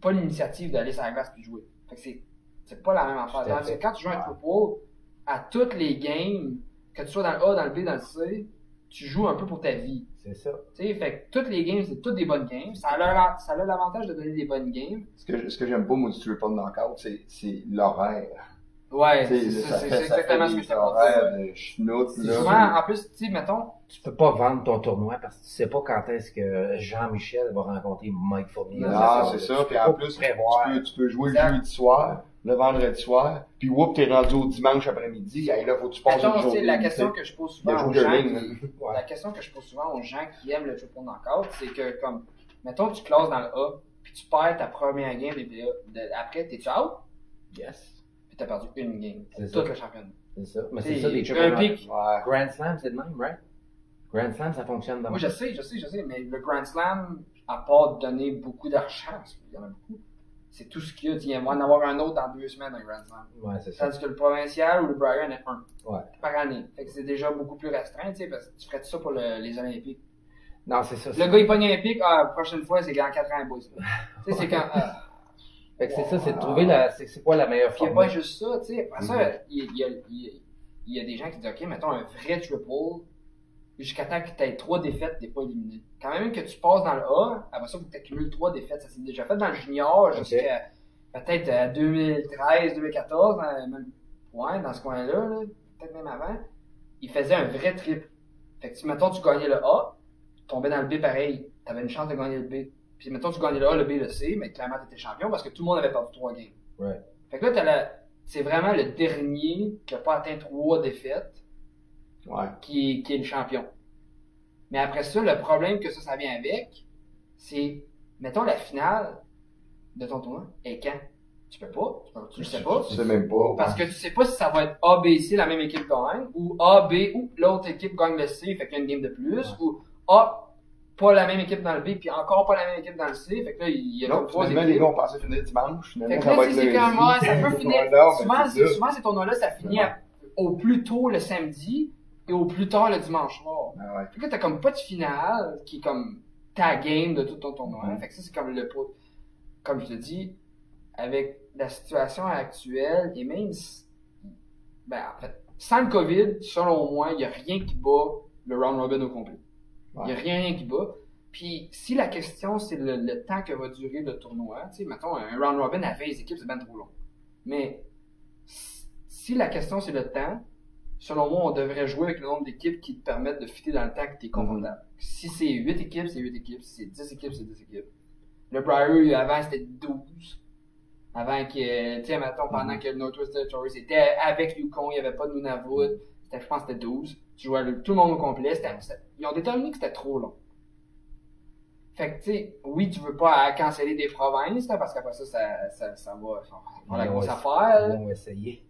pas l'initiative d'aller sur la glace puis jouer. Fait que c'est, c'est pas la même affaire. Que quand tu joues un triple, à toutes les games, que tu sois dans le A, dans le B, dans le C, tu joues un peu pour ta vie.
C'est ça.
Tu fait que toutes les games, c'est toutes des bonnes games. Ça a ça a l'avantage de donner des bonnes games.
Ce que, ce que j'aime pas, moi, du triple knockout, c'est, c'est l'horaire.
Ouais, c'est, c'est, c'est, c'est exactement ce que je t'ai
de schnout, là.
Souvent, en plus, tu sais, mettons,
Tu peux pas vendre ton tournoi parce que tu sais pas quand est-ce que Jean-Michel va rencontrer Mike Fournier.
Non,
c'est
Tu
ça. Puis en plus, tu
prévoir.
peux, tu peux jouer
Exact.
le jeudi soir, le vendredi soir, puis whoop, t'es rendu au dimanche après-midi. Hey, là, faut que tu passes
tu sais,
journée.
la question
tu
que je pose souvent aux
jour
gens
ligne,
qui,
Ouais.
la question que je pose souvent aux gens qui aiment le triple knockout, c'est que, comme, mettons, tu classes dans le A, puis tu perds ta première game. De- après, t'es-tu out?
Yes.
Puis t'as perdu une game.
C'est
Tout le championnat.
C'est ça. Mais
C'est
ça, des
un
triple. Grand Slam, c'est le même, right? Grand Slam, ça fonctionne dans
Moi, je sais, je sais, je sais, mais le Grand Slam, à part donner beaucoup d'argent, parce qu'il y en a beaucoup, c'est tout ce qu'il y a. Il va en avoir un autre dans deux semaines, un Grand Slam.
Ouais, c'est ça.
Tandis que le provincial ou le Brian est un
Ouais.
par année. Fait que c'est déjà beaucoup plus restreint, tu sais, parce que tu ferais ça pour le- les Olympiques.
Non, c'est ça.
Le gars, il pogne un pic, ah, la prochaine fois, c'est dans 4 ans, boys. tu sais, c'est quand. ah.
Fait que c'est ça, c'est de trouver la, c'est quoi la meilleure
Puis il n'y a pas juste ça, tu sais. Après ça, il y, a, il y a- il y a des gens qui disent, OK, mettons un vrai triple, jusqu'à temps que tu aies trois défaites, t'es pas éliminé. Quand même que tu passes dans le A, après ça, faut que tu accumules trois défaites. Ça s'est déjà fait dans le junior jusqu'à peut-être euh, 2013, 2014, dans, même, ouais, dans ce coin-là, là, peut-être même avant. Il faisait un vrai triple. Fait que, si, mettons, tu gagnais le A, tu tombais dans le B pareil, tu avais une chance de gagner le B. Puis, mettons, tu gagnais le A, le B, le C, mais clairement, tu étais champion parce que tout le monde avait perdu trois games.
Ouais.
Fait que là, t'as la- c'est vraiment le dernier qui a pas atteint trois défaites
Ouais.
qui est, qui est le champion. Mais après ça, le problème que ça, ça vient avec, c'est, mettons, la finale de ton tournoi est quand? Tu peux pas, tu, le sais pas.
Tu sais même pas.
Parce que tu sais pas si ça va être A, B, C, la même équipe gagne, ou A, B, ou l'autre équipe gagne le C, fait qu'il y a une game de plus, ou A, pas la même équipe dans le B, puis encore pas la même équipe dans le C, fait que là, il y a donc trois équipes.
les gars ont pensé finir dimanche.
Fait
Finalement,
que
ça
là, c'est peut finir. Souvent,
c'est
ces tournois-là, ça finit à- au plus tôt le samedi et au plus tard le dimanche soir.
Ah ouais.
Fait que t'as comme pas de finale qui est comme ta game de tout ton tournoi. Fait que ça, c'est comme le pot. Comme je te dis, avec la situation actuelle, et même, ben, en fait, sans le COVID, selon moi, il y a rien qui bat le round robin au complet. Il y a rien, qui bat. Puis, si la question, c'est le, le temps que va durer le tournoi, tu sais, mettons, un round robin à 20 équipes, c'est bien trop long. Mais, si la question, c'est le temps, selon moi, on devrait jouer avec le nombre d'équipes qui te permettent de fitter dans le temps que tu es confortable. Si c'est 8 équipes, c'est 8 équipes. Si c'est 10 équipes, c'est 10 équipes. Le Briar, avant, c'était 12. Avant que, tu sais, mettons, pendant que le Northwest Territories était avec Yukon, il n'y avait pas de Nunavut. Je pense que c'était 12. Tu jouais tout le monde au complet. C'était- ils ont déterminé que c'était trop long. Fait que, tu sais, oui, tu veux pas canceller des provinces, là, parce qu'après ça, ça, ça, ça va la grosse affaire.
Ils essayé.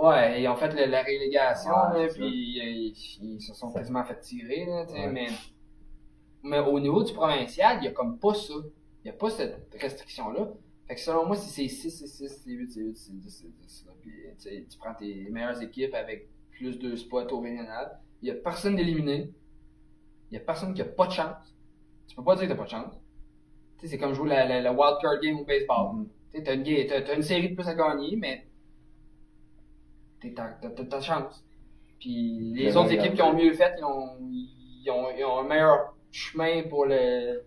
Ouais, ils ont fait la relégation,
Ouais,
là, puis euh, ils, ils se sont quasiment fait tirer, là,
Ouais.
mais, mais au niveau du provincial, il y a comme pas ça. Il y a pas cette restriction-là. Fait que selon moi, si c'est 6, c'est 6, c'est 8, c'est 8, c'est 10, c'est 10. là. Puis, tu prends tes meilleures équipes avec plus de spots au régional. Il y a personne d'éliminé. Il y a personne qui a pas de chance. Tu peux pas dire que t'as pas de chance. Tu sais, c'est comme jouer la, la, la wild card game au baseball.
Mhm.
Tu une, t'as une série de plus à gagner, mais t'as, ta chance. Puis les autres équipes qui ont mieux fait, ils ont, ils ont, ils ont un meilleur chemin pour le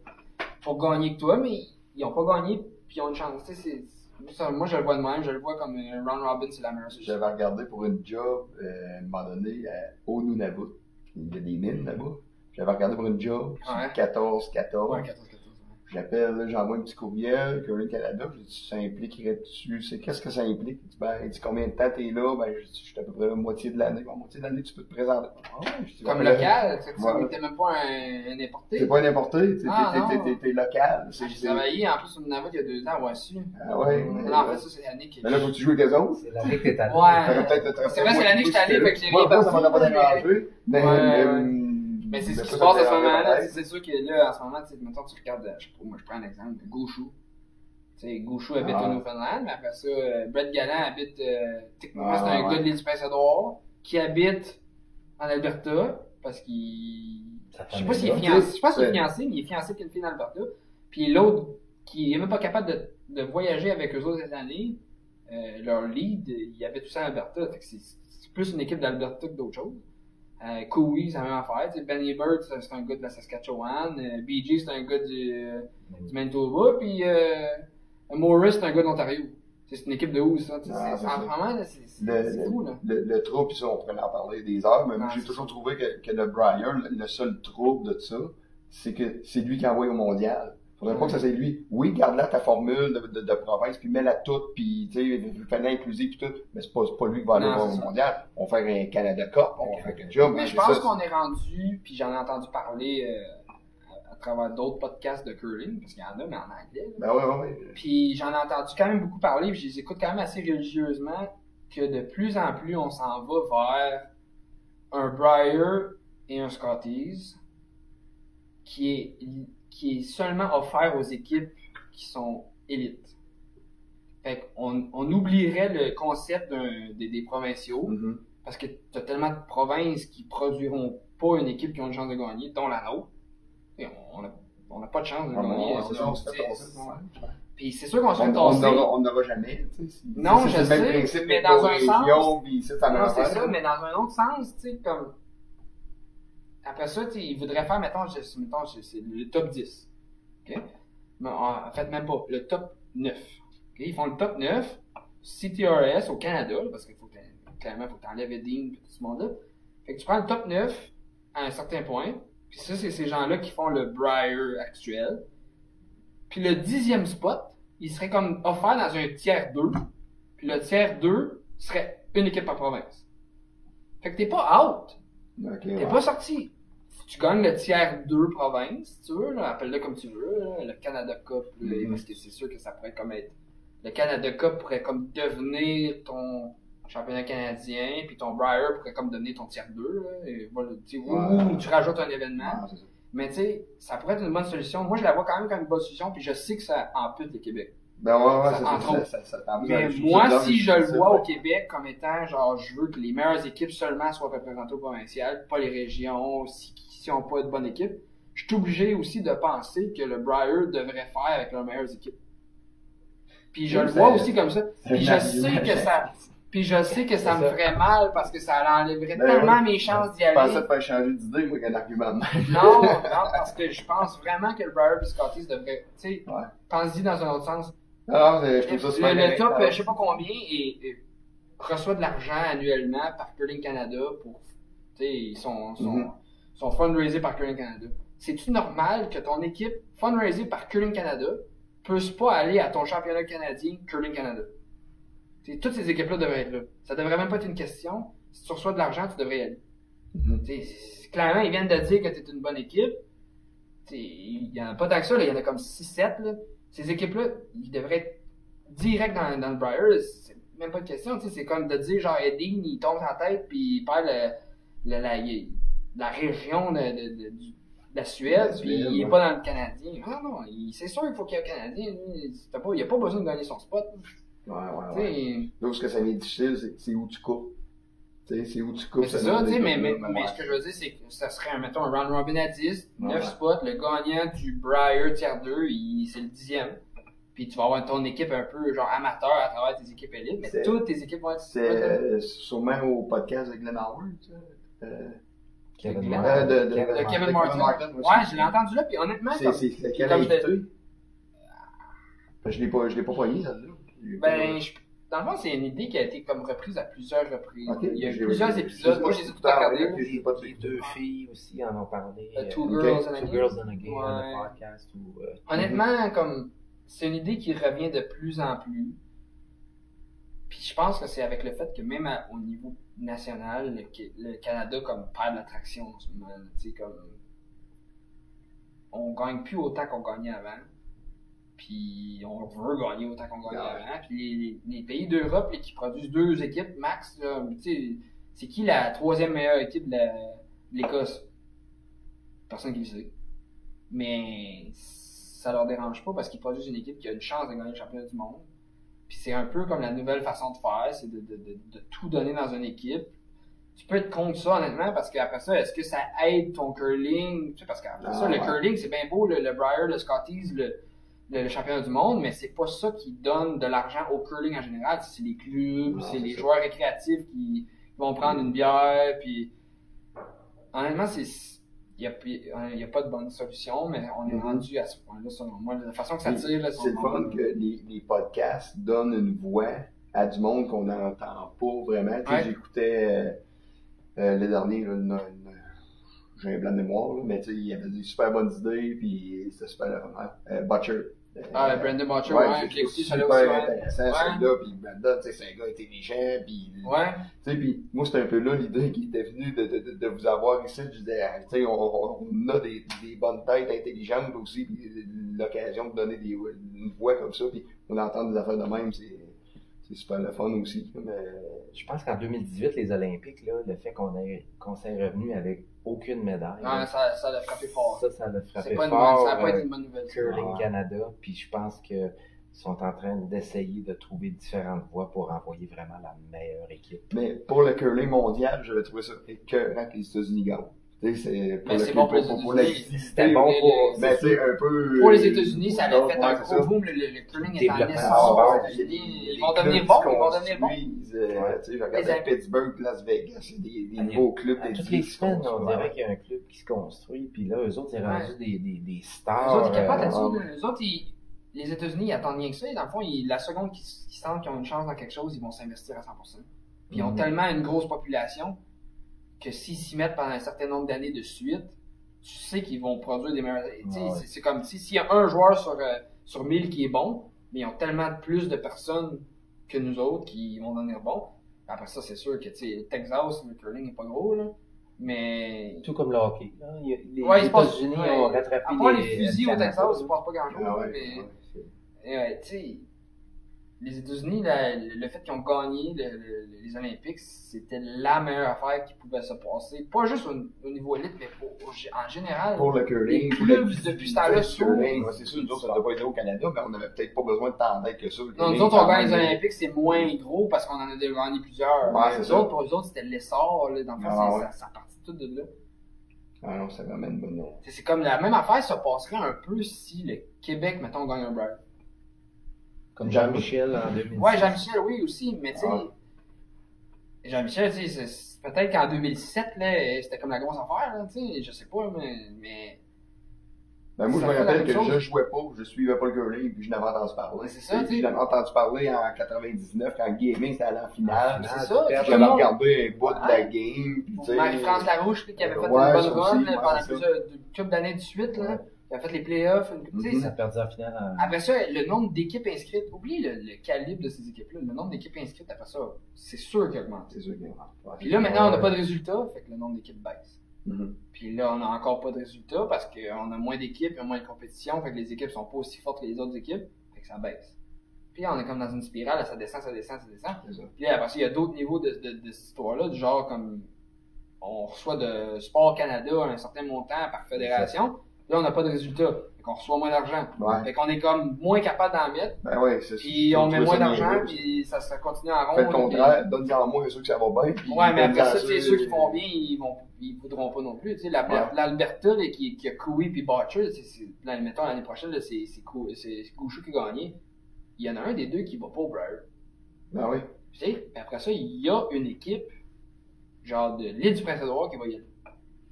pour gagner que toi, mais ils ont pas gagné, puis ils ont une chance. C'est, ça, moi, je le vois de même, je le vois comme un round robin, c'est la meilleure solution.
J'avais regardé pour une job, euh, à un moment donné, à- au Nunavut. Il y a des mines là-bas. J'avais regardé pour une job,
Ouais.
14, 14.
Ouais, 14, 14. ouais.
J'appelle, j'envoie un petit courriel, Curling Canada, je dis, ça impliquerait-tu, c'est qu'est-ce que ça implique? Il dit, ben, il dit, combien de temps t'es là? Ben, je dis, je suis à peu près la moitié de l'année. La moitié de l'année, tu peux te présenter. Je dis,
Comme
ben,
local, que ça
Ouais.
n'était même pas un, un importé.
T'es pas un importé, t'es,
Ah,
t'es- t'es, t'es, t'es local.
Ah, J'ai travaillé en plus sur Nava il y a deux ans, ouais, su.
ah ouais.
Non, en fait, ça, c'est l'année que.
Mais là, faut que tu joues avec les autres.
C'est l'année que t'es allé.
Ouais. C'est vrai, c'est l'année que j'étais allé, fait que j'ai rien
moi, ça m'a pas dérangé. Mais, mais,
c'est ce qui se passe à ce moment-là. C'est sûr que là, en ce moment, tu sais, mettons, tu regardes, euh, je sais pas, moi, je prends un exemple, Gouchou. Tu sais, Gouchou habite
Ah.
au Newfoundland, mais après ça, euh, Brett Gallant habite, euh, techniquement,
Ah,
c'est un gars de l'île du Prince-Édouard, qui habite en Alberta, parce qu'il. Je sais pas s'il est fiancé, je pense qu'il est
C'est-
fiancé, mais il est fiancé avec une fille d'Alberta. Puis l'autre, qui est même pas capable de, de voyager avec eux autres cette année, euh, leur lead, il habite tout ça en Alberta. Fait que c'est c'est plus une équipe d'Alberta que d'autres choses. Euh, Cowie, c'est la même affaire. Tu sais, Benny Bird, c'est un gars de la Saskatchewan. Euh, BG, c'est un gars du, euh, du Manitoba. Puis euh, Morris, c'est un gars d'Ontario. C'est une équipe de où, ça?
Ah,
c'est- là, c'est fou, là.
Le, le trouble, puis ça, on pourrait en parler des heures, mais
Ah,
j'ai toujours trouvé que, que le Brian, le, le seul trouble de ça, c'est que c'est lui qui envoie au mondial. Faudrait pas que ça c'est lui. Oui, garde là ta formule de, de, de province, puis mets-la toute, puis tu sais, fais inclusive puis tout, mais c'est pas, pas lui qui va aller voir au mondial. On va faire un Canada Cup, on va faire quelque chose.
Mais je pense qu'on est rendu, puis j'en ai entendu parler euh, à, à travers d'autres podcasts de curling, parce qu'il y en a, mais en anglais.
Ben ouais, ouais, ouais.
Puis j'en ai entendu quand même beaucoup parler, puis je les écoute quand même assez religieusement, que de plus en plus on s'en va vers un Briar et un Scotties qui est, qui est seulement offert aux équipes qui sont élites. Fait qu'on on oublierait le concept des, des provinciaux,
Mhm.
parce que tu as tellement de provinces qui produiront pas une équipe qui a une chance de gagner, dont la nôtre. Et on n'a on pas de chance de gagner. On
on.
Puis c'est sûr qu'on se
On
fait
on n'aura on jamais,
Non, je sais, mais dans un sens- c'est ça, mais dans un autre sens, tu sais, comme. Après ça, ils voudraient faire, mettons, je- mettons c'est le top 10. OK? Mais en fait, même pas. Le top 9. OK? Ils font le top 9, CTRS au Canada, parce qu'il faut que t'a- clairement, il faut que tu enlèves Edding et tout ce monde-là. Fait que tu prends le top 9 à un certain point, puis ça, c'est ces gens-là qui font le Briar actuel. Puis le dixième spot, il serait comme offert dans un tiers 2. Puis le tiers 2 serait une équipe par province. Fait que t'es pas out.
Ok,
T'es pas sorti. Tu gagnes le tiers 2 province, si tu veux, appelle-le comme tu veux, là, le Canada Cup, là,
Mhm.
parce que c'est sûr que ça pourrait comme être. Le Canada Cup pourrait comme devenir ton championnat canadien, puis ton Briar pourrait comme devenir ton tiers 2, là, et voilà, tu
Ouais.
tu rajoutes un événement. Mais tu sais, ça pourrait être une bonne solution. Moi, je la vois quand même comme une bonne solution, puis je sais que ça ampute le Québec.
Ben ouais, ouais,
Ça- entre
ça,
Mais moi, si je le vois au Québec comme étant, genre, je veux que les meilleures équipes seulement soient représentées au provincial, pas les régions, si, si ont pas de bonne équipe, je suis obligé aussi de penser que le Briar devrait faire avec leurs meilleures équipes. Puis je le vois aussi comme ça. Puis je sais que ça, puis je sais que ça me ferait mal parce que ça enlèverait
Ben
tellement
oui.
mes chances d'y
Je pensais
aller.
te faire changer d'idée, moi, qu'un argument de.
Non, non, parce que je pense vraiment que le Briar et Scotties devrait, tu sais,
Ouais.
pense-y dans un autre sens.
Ah, c'est- je trouve ça super
Le, le top, je sais pas combien, et, et reçoit de l'argent annuellement par Curling Canada pour, tu sais, ils sont, sont,
Mhm.
sont fundraisés par Curling Canada. C'est-tu normal que ton équipe fundraisée par Curling Canada puisse pas aller à ton championnat canadien Curling Canada? T'sais, toutes ces équipes-là devraient être là. Ça devrait même pas être une question. Si tu reçois de l'argent, tu devrais y aller. T'sais, c'est- clairement, ils viennent de dire que tu es une bonne équipe. Il y en a pas tant que ça, là. il y en a comme 6-7. Ces équipes-là, ils devraient être direct dans, dans le Briar. C'est même pas une question. C'est comme de dire, genre, Eddie, il tombe en tête puis il perd le- le- la, la région de, de- de- du- de la Suède, puis il est
ouais.
pas dans le Canadien. Ah non, c'est sûr qu'il faut qu'il y ait un Canadien. pas- il a pas besoin de gagner son spot.
Ouais, ouais, ouais. Là où ce que ça devient difficile, c'est- c'est où tu coupes. Tu sais, c'est où tu coupes.
Mais c'est ça, tu sais, mais, mais, mais ce que je veux dire, c'est que ça serait, mettons, un round robin à 10,
Ouais,
9
ouais.
spots, le gagnant du Briar tiers 2, il- c'est le dixième. Puis tu vas avoir ton équipe un peu, genre, amateur à travers tes équipes élites, mais toutes tes équipes vont être...
C'est euh, sûrement au podcast de Glenn Howard, ça. Euh,
Kevin
Euh,
Martin.
de- Kevin
Kevin
Martin,
Ouais, je l'ai entendu là, puis honnêtement,
c'est
comme-
c'est lequel
je
invité? Je l'ai pas, je l'ai pas pogné, celle-là.
ben, je- dans le fond, c'est une idée qui a été comme reprise à plusieurs reprises. Il y a
j'ai-
plusieurs épisodes. Moi, je les ai
j'ai- pas de-
Les deux filles aussi en ont parlé.
The
euh,
Two
ok.
Girls and
Two. Girls in a Game,
Ouais.
le podcast. Ou, euh,
Honnêtement, comme c'est une idée qui revient de plus en plus. Puis je pense que c'est avec le fait que même à- au niveau national, le, Ca- le Canada comme perd l'attraction en ce moment. Tu sais, comme on gagne plus autant qu'on gagnait avant. Puis on veut gagner autant qu'on
Ouais.
avant. Puis les, pays d'Europe qui produisent deux équipes max, c'est qui la troisième meilleure équipe de l'Écosse? Personne qui le sait. Mais ça leur dérange pas parce qu'ils produisent une équipe qui a une chance de gagner le championnat du monde. Puis c'est un peu comme la nouvelle façon de faire, c'est de, de, de, de tout donner dans une équipe. Tu peux être contre ça honnêtement parce qu'après ça, est-ce que ça aide ton curling? Tu sais, parce qu'après
Ah,
ça, le
ouais.
curling, c'est bien beau, le, le Briar, le Scotties, le, le, le championnat du monde, mais c'est pas ça qui donne de l'argent au curling en général. C'est les clubs, c'est les
ça.
joueurs récréatifs qui vont prendre une bière, puis honnêtement, c'est il n'y a, y a pas de bonne solution, mais on est
Mhm.
rendu à ce point-là, selon moi. La façon que ça tire,
C'est le fun que les, les podcasts donnent une voix à du monde qu'on n'entend pas vraiment.
Ouais.
J'écoutais euh, euh, le dernier, j'ai un blanc de mémoire, là, mais il y avait des super bonnes idées, puis c'était super euh, Butcher. Euh,
Ah, Brandon Butcher,
ouais,
ouais, celui-là
super
aussi, ouais.
intéressant,
Ouais.
celui-là, puis Brandon, tu sais, c'est un gars intelligent, puis
Ouais,
tu sais, puis moi, c'était un peu là l'idée qui était venue de, de, de, vous avoir ici. Je disais, tu sais, on a des, des bonnes têtes intelligentes aussi, puis l'occasion de donner des, une voix comme ça, puis on entend des affaires de même, c'est c'est super le fun aussi. Mais,
Je pense qu'en 2018, les Olympiques, là, le fait qu'on ait- qu'on s'est revenu avec aucune médaille,
ouais ça, ça l'a frappé fort.
ça, ça l'a frappé
pas
fort.
ça n'a pas
euh,
été une bonne nouvelle.
Curling. Canada, puis je pense qu'ils sont en train d'essayer de trouver différentes voies pour envoyer vraiment la meilleure équipe.
mais pour le curling mondial, j'avais trouvé ça écœurant que les États-Unis gagnent. C'est pour
Mais
le
c'est bon pour les
pour, pour.
C'était bon pour-
Mais sais, un peu.
Pour les États-Unis, ça a
Ouais,
fait un
c'est
gros
ça.
boom. Le, le, le curling est en
Ah,
Ils vont devenir bons, ils vont devenir bons.
tu sais,
Les-
Pittsburgh, Las Vegas, des, des nouveaux clubs
À toutes les semaines, on dirait qu'il y a un club qui se construit, puis là, eux autres, c'est
Ouais.
rendu des, des, des stars.
autres, ils capotent
euh,
là-dessus. Les autres, ils- les États-Unis, ils attendent rien que ça. Et dans le fond, ils- la seconde qu'ils sentent qu'ils ont une chance dans quelque chose, ils vont s'investir à 100%. Puis ils ont
Mhm.
tellement une grosse population que s'ils s'y mettent pendant un certain nombre d'années de suite, tu sais qu'ils vont produire des meilleurs.
Ouais.
c'est- comme si s'il y a un joueur sur, euh, sur 1000 qui est bon, mais ils ont tellement plus de personnes que nous autres qui vont devenir bons. Après ça, c'est sûr que Texas, le curling n'est pas gros, là. Mais.
Tout comme le hockey. là. Les
Ouais,
États-Unis
ouais.
ont rattrapé
À part les
les,
fusils au Texas,
Canada.
il se passe pas grand-chose.
Ah
mais...
ouais,
Et, euh, tu sais, les États-unis, le fait qu'ils ont gagné le- le- les Olympiques, c'était la meilleure affaire qui pouvait se passer. Pas juste au, au niveau élite, mais pour- au- en général.
Pour le curling,
Les clubs,
la
depuis ce temps-là,
le c'est sûr, nous autres, ça n'a pas été au Canada, mais on n'avait peut-être pas besoin de tant d'aide que ça. le
Non, nous autres, on gagne les. Olympiques, c'est moins gros parce qu'on en a déjà gagné plusieurs.
Ouais,
nous
ça.
autres, pour eux autres, c'était l'essor. Dans le fond,
Ah, ouais.
ça, ça partit tout de là.
Ah non, c'est vraiment une bonne.
C'est- comme la même affaire se passerait un peu si le Québec, mettons, gagne un Brian.
Comme Jean-Michel en 2010.
Ouais, Jean-Michel, oui, aussi, mais tu sais.
Ah.
Jean-Michel, tu sais, peut-être qu'en 2007, là, c'était comme la grosse affaire, là, tu sais, je sais pas, mais. mais
Ben, moi, je
Ça
me rappelle que
chose.
je jouais pas, je suivais pas le curling, puis je n'avais entendu parler.
Ouais, c'est ça, tu sais.
Je l'avais entendu parler en 99, quand Gaming était allé en finale.
c'est ça, tout le
J'avais
monde-
regardé un bout de la game, puis tu sais.
Marie-France Larouche, qui avait fait
Ouais,
une bonne
ça
run pendant
ça.
plusieurs une couple d'années de suite, là, a fait les playoffs, sais,
Mhm.
Ça a perdu en finale en...
Après ça, le nombre d'équipes inscrites, oublie le, le calibre de ces équipes-là, le nombre d'équipes inscrites après ça, c'est sûr qu'il augmente.
C'est sûr qu'il y a ouais.
Puis là, maintenant, on n'a pas de résultats, fait que le nombre d'équipes baisse.
Mhm.
Puis là, on n'a encore pas de résultats parce qu'on a moins d'équipes, il y a moins de compétition, fait que les équipes sont pas aussi fortes que les autres équipes, fait que ça baisse. Puis on est comme dans une spirale, là, ça descend, ça descend, ça descend.
Ça.
Puis là, après ça, il y a d'autres niveaux de, de, de cette histoire-là, du genre comme on reçoit de Sport Canada un certain montant par fédération, là, on n'a pas de résultats, fait qu'on reçoit moins d'argent.
Ouais.
Fait qu'on est comme moins capable d'en mettre,
Ben ouais, c'est
puis
c'est-
on met moins d'argent, puis ça, ça continue en rond.
Faites le contraire, donne-en moins, ceux que ça va bien. puis
Ouais, mais après ça, sais,
ceux-
qui font bien, ils vont, ils voudront pas non plus. Tu sais,
Ouais.
l'Alberta, qui, qui a Coué puis Butcher, c'est, c'est, là, mettons, l'année prochaine, c'est, c'est, c'est, c'est qui a gagné. Il y en a un des deux qui va pas au Briar.
Ben oui.
Tu sais, puis après ça, il y a une équipe, genre de l'île du Prince-Édouard qui va y aller.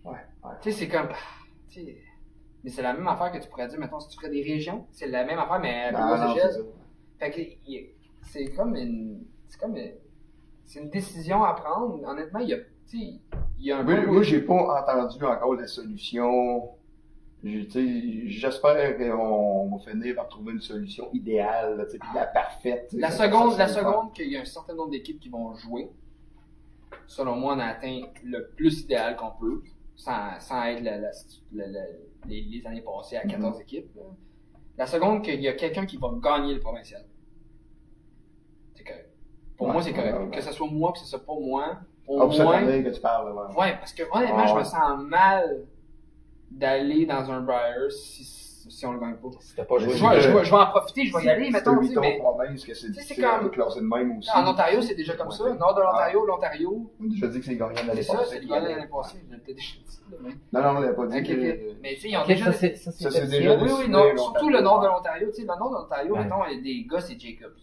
Ouais, ouais.
Tu sais, c'est comme, tu sais, mais c'est la même affaire que tu pourrais dire, mettons, si tu ferais des régions, c'est la même affaire, mais échelle.
c'est ça.
Fait que, c'est comme une. C'est comme une. C'est une décision à prendre. Honnêtement, il y a. Il y a un peu-
moi, j'ai pas entendu encore la solution. J'espère qu'on va finir par trouver une solution idéale, puis la parfaite.
La seconde, la seconde qu'il y a un certain nombre d'équipes qui vont jouer, selon moi, on a atteint le plus idéal qu'on peut, sans, sans être la- la- la- la- les, les années passées à 14 équipes. là. La seconde qu'il y a quelqu'un qui va gagner le provincial. C'est correct. Pour
Ouais,
moi, c'est correct.
ouais.
Que ce soit moi, que ce soit pas moi, au
cette
moins.
que tu parles, ouais.
Ouais, parce que honnêtement,
Ah,
je me sens mal d'aller dans un Briar si, si on le gagne pas.
Si t'as pas joué,
Je
C'est
vais, je vais- je vais en profiter, je vais y aller,
C'est
mettons,
huit
mais.
que c'est
c'est
difficile
comme-
de classer de même aussi.
En Ontario, c'est déjà comme ça. Nord de l'Ontario, l'Ontario,
On a déjà dit que c'est gagnant de l'année
c'est ça,
passée.
c'est le gars de l'année passée. Je l'ai peut-être déjà dit.
Non, non, on l'a pas dit.
Ok. Mais tu sais, ils ont déjà.
ça, c'est, ça, c'est
Ça, c'est déjà.
Oui, oui, non,
l'Ontario.
surtout le nord de l'Ontario. Tu sais, le nord de l'Ontario, mettons, il y a des gars, c'est Jacobs.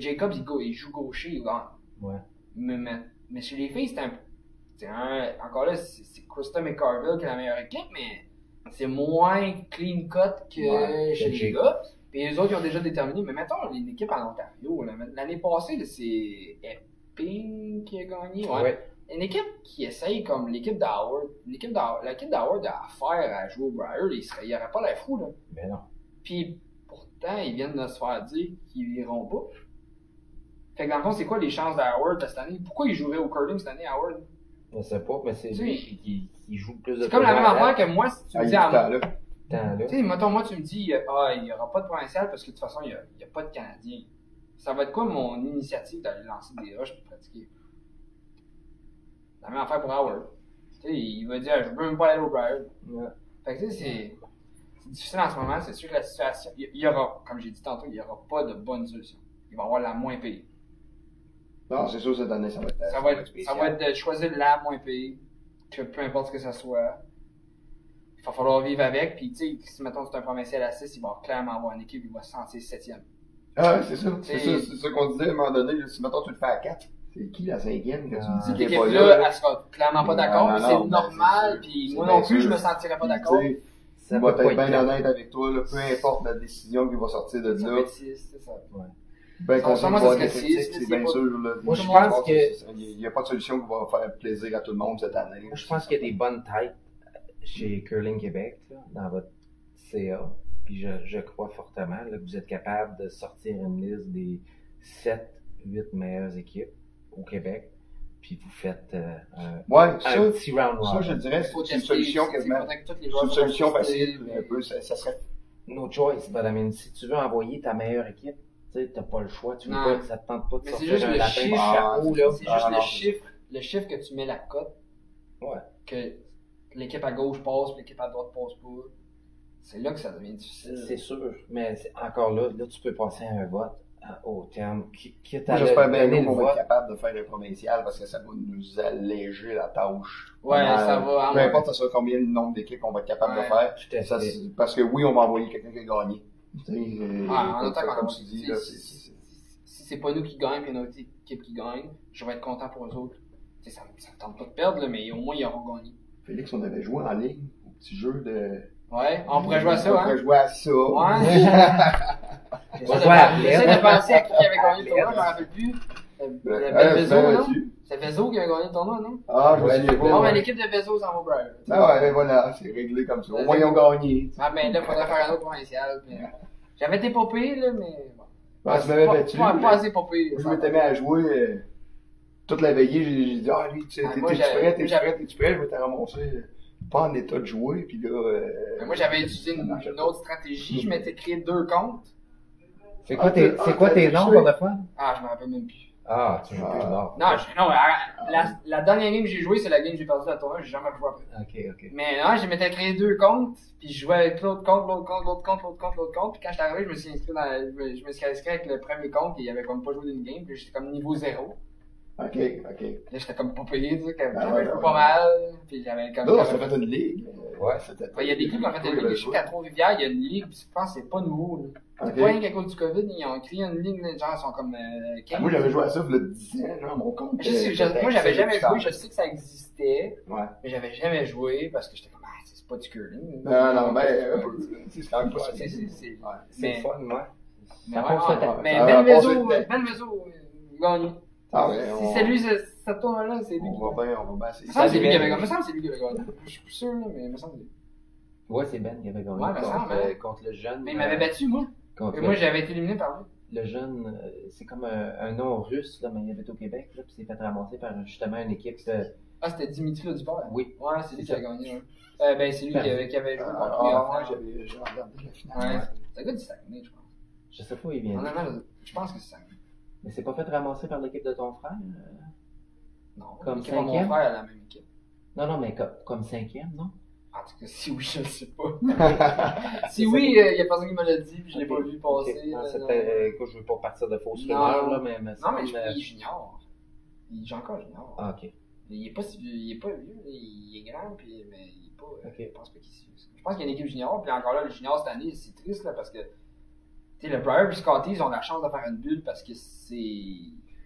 Jacobs, il, go- il joue gaucher, il gagne.
Ouais.
Mais, mais, mais chez les filles, c'est un, c'est un. Encore là, c'est c'est Krista McCarville qui est la meilleure équipe, mais c'est moins clean cut que
Ouais,
chez les gars. Puis les autres, ils ont déjà déterminé. Mais mettons, une équipe en Ontario, l'année passée, c'est Epping qui a gagné. Ouais.
Ouais.
Une équipe qui essaye comme l'équipe d'Howard. L'équipe d'Howard, a affaire à jouer au Briar, il il aurait pas l'air fou, là.
Mais non.
Puis pourtant, ils viennent de se faire dire qu'ils iront pas. Fait que dans le fond, c'est quoi les chances d'Howard cette année? Pourquoi il jouerait au curling cette année, Howard?
Je sais pas, mais c'est lui qui, qui joue plus de
C'est comme la même affaire que moi, si tu
Ah,
me
il
dis à
là.
Tu sais, mettons, moi, tu me dis, euh, ah, il n'y aura pas de provincial parce que de toute façon, il n'y a, il y a pas de Canadiens. Ça va être quoi mon initiative d'aller lancer des rushs pour pratiquer? La même affaire pour Howard. Tu sais, il va dire, je veux même pas aller au Briar.
Ouais.
Fait que tu sais, c'est c'est difficile en ce moment. C'est sûr que la situation, il y aura, comme j'ai dit tantôt, il n'y aura pas de bonne solution. Il va y avoir la moins payée.
Non, c'est sûr, cette année, ça va être.
Ça va être, ça va être de choisir la moins payée, que peu importe ce que ça soit. Il va falloir vivre avec, puis tu sais, si mettons c'est un provincial à 6, il va clairement avoir une équipe, il va se sentir septième.
Ah, ouais, c'est ça. C'est ça, c'est ça qu'on disait à un moment donné. Si mettons, tu le fais à 4, c'est qui la cinquième que tu me dis
Cette équipe-là,
là?
elle sera clairement pas d'accord, c'est normal, puis moi non plus, je me sentirais pas d'accord.
Ça
va être bien honnête avec toi, peu importe la décision qui va sortir de là.
c'est ça.
Ben,
Ça,
qu'on soit
ça
c'est bien sûr. Là.
Moi, je pense que-
Il n'y a pas de solution qui va faire plaisir à tout le monde cette année.
Moi, je pense qu'il y a des bonnes têtes chez Curling Québec, là, dans votre CA. Puis je, je crois fortement là, que vous êtes capable de sortir une liste des 7, 8 meilleures équipes au Québec. Puis vous faites euh, un,
Ouais, ça,
un petit round
ça, je dirais,
Il faut
c'est une solution quasiment. C'est une solution facile,
mais-
un peu. Ça, ça serait.
No choice, but I mean, si tu veux envoyer ta meilleure équipe, tu sais, t'as pas le choix. Tu veux pas, ça te tente pas de
Mais c'est
sortir
juste
un
le
lapin
chiffre.
de
Ah,
chapeau, là.
C'est
Ah,
juste le chiffre, le chiffre que tu mets la cote.
Ouais.
Que l'équipe à gauche passe, puis l'équipe à droite passe pas. C'est là que ça devient difficile.
c'est sûr, mais c'est- encore là, là, tu peux passer à un vote à- au terme, quitte à
J'espère
le-
bien nous
le
qu'on va être capable de faire un provincial parce que ça va nous alléger la tâche.
Ouais,
Euh,
ça va.
Peu importe ça sera combien le nombre d'équipes qu'on va être capable
Ouais.
de faire.
Tout à
Ça,
fait.
c'est- parce que oui, on va envoyer quelqu'un qui a gagné. Tu sais, euh,
Ah, en qu'on
comme tu dis,
si-
là,
si-
c'est-
si- pas nous qui gagnons, puis une autre équipe qui gagne, je vais être content pour eux autres. Tu sais, ça, ça me tente pas de perdre, là, mais au moins ils auront gagné.
Félix, on avait joué en ligne au petit jeu de.
Ouais, on pourrait jouer à
On
ça,
pourrait
hein.
jouer à ça.
Ouais.
On
J'essaie de- penser à qui avait gagné le tournoi, je m'en rappelle plus. Euh,
Ben, ben,
non?
tu-
C'est Vezo qui a gagné le tournoi, non?
Ah, je me
Ouais,
souviens
c'est
pas.
Bon,
ouais.
mais l'équipe de Vezo s'en va.
Ah ouais, voilà, c'est réglé comme ça. Au moins, ils ont gagné.
Ah, ben là, faudrait faire un autre provincial. puis- J'avais été popé, là, mais. bon.
Ah, tu m'avais
Pas-
battu.
Pas,
mais-
pas assez popé.
Je m'étais mis à jouer euh, toute la veillée. J'ai dit, ah, lui, tu sais,
Ah,
t'es- prêt, t'es-tu
j'avais-
prêt, t'es-tu prêt? Je m'étais ramassé euh, pas en état de jouer. Puis là. euh,
Mais moi, j'avais utilisé une, autre stratégie. Je m'étais créé deux comptes.
C'est quoi
Ah,
tes,
ah,
quoi tes
triché?
nombres de fois?
Ah, je me rappelle même plus.
Ah, tu joues plus
Ah.
Non, je- non, la, la, la dernière game que j'ai joué, c'est la game que j'ai perdu la tournoi. J'ai jamais joué après.
Ok, ok.
Mais non, je m'étais créé deux comptes, puis je jouais avec l'autre compte, l'autre compte, l'autre compte, l'autre compte, l'autre compte. Puis quand j'étais arrivé, je me suis inscrit dans, je me, je me suis inscrit avec le premier compte, et il avait comme pas joué d'une game, puis j'étais comme niveau zéro.
Ok, ok.
Là, j'étais comme pas payé, tu sais, comme
Ah
j'avais
ouais,
joué
ouais,
pas
ouais.
mal, puis j'avais comme.
Là, on
j'avais-
s'est fait une ligue. euh,
Ouais.
c'était-
Ouais, Il y a des clubs qui ont fait une ligue.
le
Je sais qu'à Trois-Rivières, il y a une ligue, puis je pense que c'est pas nouveau. là. C'est
Ok.
pas rien qu'à cause du COVID, ils ont créé une ligue, les gens ils sont comme euh, 15.
Ah, Moi, j'avais joué à ça y a 10 ans, genre, mon compte.
Je sais,
euh,
je- moi, j'avais jamais joué, je sais que ça existait,
Ouais.
mais j'avais jamais joué parce que j'étais comme, ah, c'est pas du curling.
Non, non, ben,
C'est
euh,
pas-
c'est quand même pas
c'est- c'est- c'est-
Ouais.
C'est
Mais-
le fun, moi.
Mais
Ça
ouais,
le
ouais, mais
Ça
Ben
va
Ben gagné.
Ah ouais,
Si
on,
c'est lui, ce- cette tournoi-là, c'est lui.
on va bien, on va bien.
Il me semble que c'est lui qui
Ben.
avait gagné. Il me semble c'est lui qui avait gagné. Je suis plus sûr, là, mais il me semble que c'est lui.
Ouais, c'est Ben qui avait gagné
Ouais, ça,
contre,
mais-
euh, contre le jeune.
Mais il m'avait
euh,
battu, moi.
contre
Et moi, j'avais été éliminé par lui.
le jeune, euh, c'est comme un, un nom russe, là, mais il habite au Québec, là, puis s'est fait ramasser par justement une équipe.
Ah, c'était Dimitri Duport.
oui,
Ouais, c'est lui qui a gagné. ouais. Euh, ben, c'est lui qui avait, qui avait joué
Ah,
contre lui
ah, ouais, j'avais j'ai regardé la finale.
Ouais. C'est un gars du Saguenay, je pense.
je sais pas où il vient.
Je- je pense que c'est Saguenay.
Mais c'est pas fait ramasser par l'équipe de ton frère? euh?
Non,
Comme
mon
cinquième?
frère a la même équipe.
Non, non, mais comme, comme cinquième, non?
En tout cas, si oui, je ne sais pas. si oui, euh, il y a personne qui me l'a dit, puis je l'ai pas vu passer.
Non, euh, écoute, je veux pas partir de fausses rumeurs, là, mais. me
Non, mais je,
euh,
il est junior. Il joue encore junior.
Ah, ok.
Il est pas si vieux, il est pas vieux, il est grand, puis, mais il est pas. euh,
Ok.
Je pense pas qu'il est. Je pense qu'il y a une équipe junior, puis encore là, le junior cette année, c'est triste, là, parce que. Sais, le Briar et Scotty, ils ont la chance de faire une bulle parce que c'est.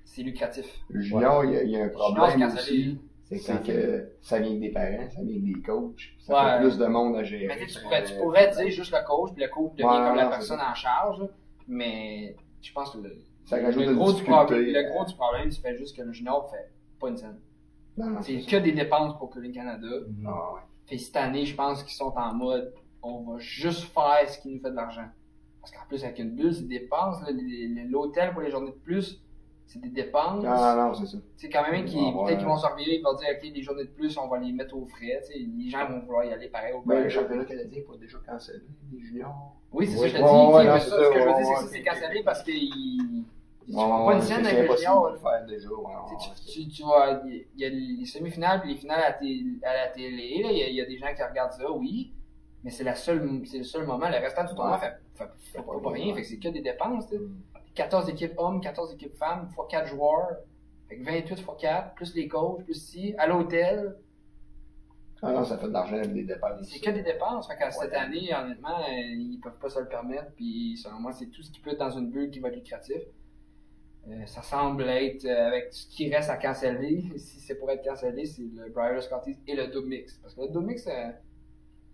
C'est lucratif.
Le junior, il y a- il y, a un
junior,
problème aussi.
C'est
que ça vient des parents, ça vient des coachs. Ça
Ouais.
fait plus de monde à gérer.
Mais tu pourrais, tu pourrais dire juste le coach, puis le coach devient
Ouais,
comme la personne en charge, mais je pense que le,
Ça
gros du problème, le gros du problème, c'est fait juste que le junior fait pas une scène. C'est que des dépenses pour Curling Canada.
Ah, ouais.
Fait cette année, je pense qu'ils sont en mode on va juste faire ce qui nous fait de l'argent. Parce qu'en plus, avec une bulle, c'est des dépenses. L'hôtel pour les journées de plus, c'est des dépenses.
Non, non, non, c'est ça.
C'est quand même qui
Ah, ouais.
peut-être qu'ils vont se revirer, ils vont dire ok, les journées de plus, on va les mettre aux frais. tu sais, les gens vont vouloir y aller pareil au
Ben, le championnat canadien n'est pas déjà cancellé, les juniors.
Oui, c'est ça que je te
ouais,
dis.
ouais,
tu
non,
ça,
ça,
ce que je veux
ouais,
dire, c'est
ouais,
que ça, c'est cancellé parce qu'ils ils
Ouais,
font pas
ouais,
une scène avec le junior.
faire déjà. ouais,
Tu,
ouais,
tu, tu, tu vois, il y a les semi-finales puis les finales à, la télé, il y a des gens qui regardent ça, oui, mais c'est la seule, c'est le seul moment. Le restant du tournoi fait, fait, fait pas, rien, fait que c'est que des dépenses. tu sais. 14 équipes hommes, 14 équipes femmes, fois 4 joueurs, fait que 28 fois 4, plus les coachs, plus si, à l'hôtel,
Ah non, ça fait de l'argent des dépenses.
c'est que des dépenses. Fait que cette année, honnêtement, ils peuvent pas se le permettre, puis selon moi, c'est tout ce qui peut être dans une bulle qui va être lucratif. Euh, ça semble être, euh, avec ce qui reste à canceller, si c'est pour être cancellé, c'est le Briar Scotties et le double mix. Parce que le double mix euh,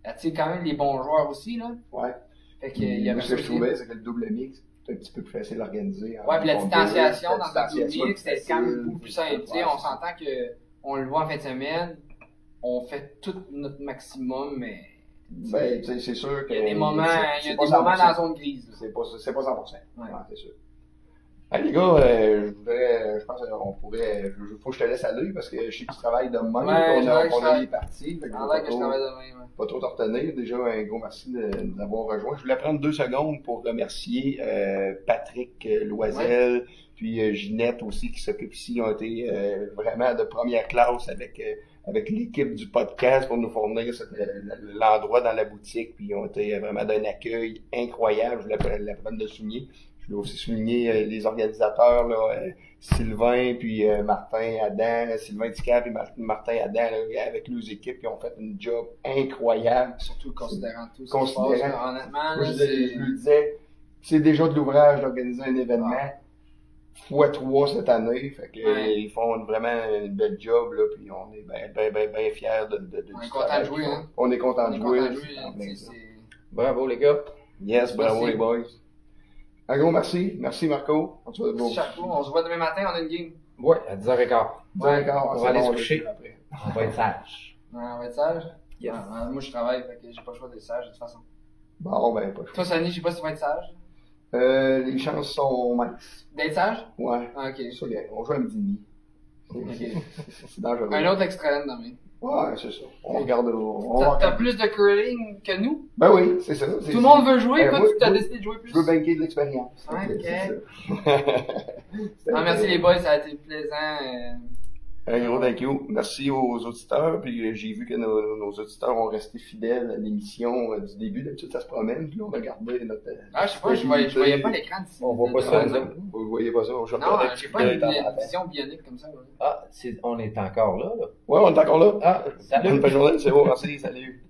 attire quand même les bons joueurs aussi, là.
Ouais.
Fait que, il y avait
ce que je trouvais, c'est que le double mix, c'est un petit peu plus facile à organiser. en
Ouais, puis la distanciation dans un double mix, c'est quand même beaucoup plus simple. on s'entend que on le voit en fin de semaine, on fait tout notre maximum, mais
Ben, c'est sûr que.
il y a des moments, il y a des moments dans
100%.
la zone grise.
C'est pas, pas 100%.
Ouais.
Ouais, c'est sûr. Hey, les gars, euh, je voudrais, je pense qu'on pourrait, je, faut que je te laisse aller parce que je sais que tu travailles demain,
Ouais,
on a,
je
on a les parties, fait que pas
que je
trop-
travaille demain, ouais.
pas trop te retenir. Déjà, un gros merci de- d'avoir rejoint. Je voulais prendre deux secondes pour remercier euh, Patrick euh, Loisel, puis euh, Ginette aussi qui s'occupe ici. Ils ont été euh, vraiment de première classe avec euh, avec l'équipe du podcast pour nous fournir l'endroit dans la boutique. Puis ils ont été vraiment d'un accueil incroyable. Je voulais la peine de souligner. Je voulais aussi souligner euh, les organisateurs, là, euh, Sylvain, puis euh, Martin Adam, Sylvain Ticap et Mar- Martin Adam, là, avec leurs équipes, qui ont fait un job incroyable.
Surtout considérant tout ce qui se
Considérant-
honnêtement,
je, je lui disais, c'est déjà de l'ouvrage d'organiser un événement. Fois trois cette année, fait que
Ouais.
ils font vraiment une belle job là, puis on est bien ben, ben, ben fiers de, de, de
On est content de jouer, hein.
On est content
On
de
est
jouer.
content de jouer, hein,
Bravo, les gars.
Yes, bravo
Merci.
les boys. Un gros merci. Merci Marco. On se voit
chapeau, on se voit demain matin, on a une game.
Ouais, à 10h15.
Ouais, d'accord,
on
c'est
va aller
bon,
se coucher. On va être sage.
Ouais, on va être sage.
Yes.
Moi, je travaille, fait que j'ai pas le choix d'être sage, de toute façon.
Bon, ben, pas chaud.
Toi, Sani, je sais pas si tu vas être sage.
Euh, les chances sont minces.
D'être sage?
Ouais.
Ah, ok.
C'est ça. On joue à midi et demi. C'est- c'est- C'est dangereux.
Un autre extrême demain.
Ouais, c'est ça. On regarde. On
T'as plus de curling que nous?
Ben oui, c'est ça. c'est-
Tout le monde veut jouer,
Eh,
toi, tu t'as décidé de jouer plus?
Je veux banquer de l'expérience.
Ok.
c'est ça.
Ah, merci les boys, ça a été plaisant.
Un gros thank you. Merci aux auditeurs. Puis euh, j'ai vu que nos, nos auditeurs ont resté fidèles à l'émission euh, du début. D'habitude, ça se promène. Puis là, on a gardé notre. euh,
Ah, je sais pas, je voyais, je voyais pas l'écran d'ici.
On voit pas ça.
Vous voyez pas ça? Je
Non, j'ai pas une, une vision bionique comme ça. ouais.
Ah, c'est- on est encore là, là.
Ouais, on est encore là.
Ah, salut.
Bonne journée. C'est bon, merci. Salut.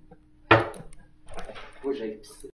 Moi, j'ai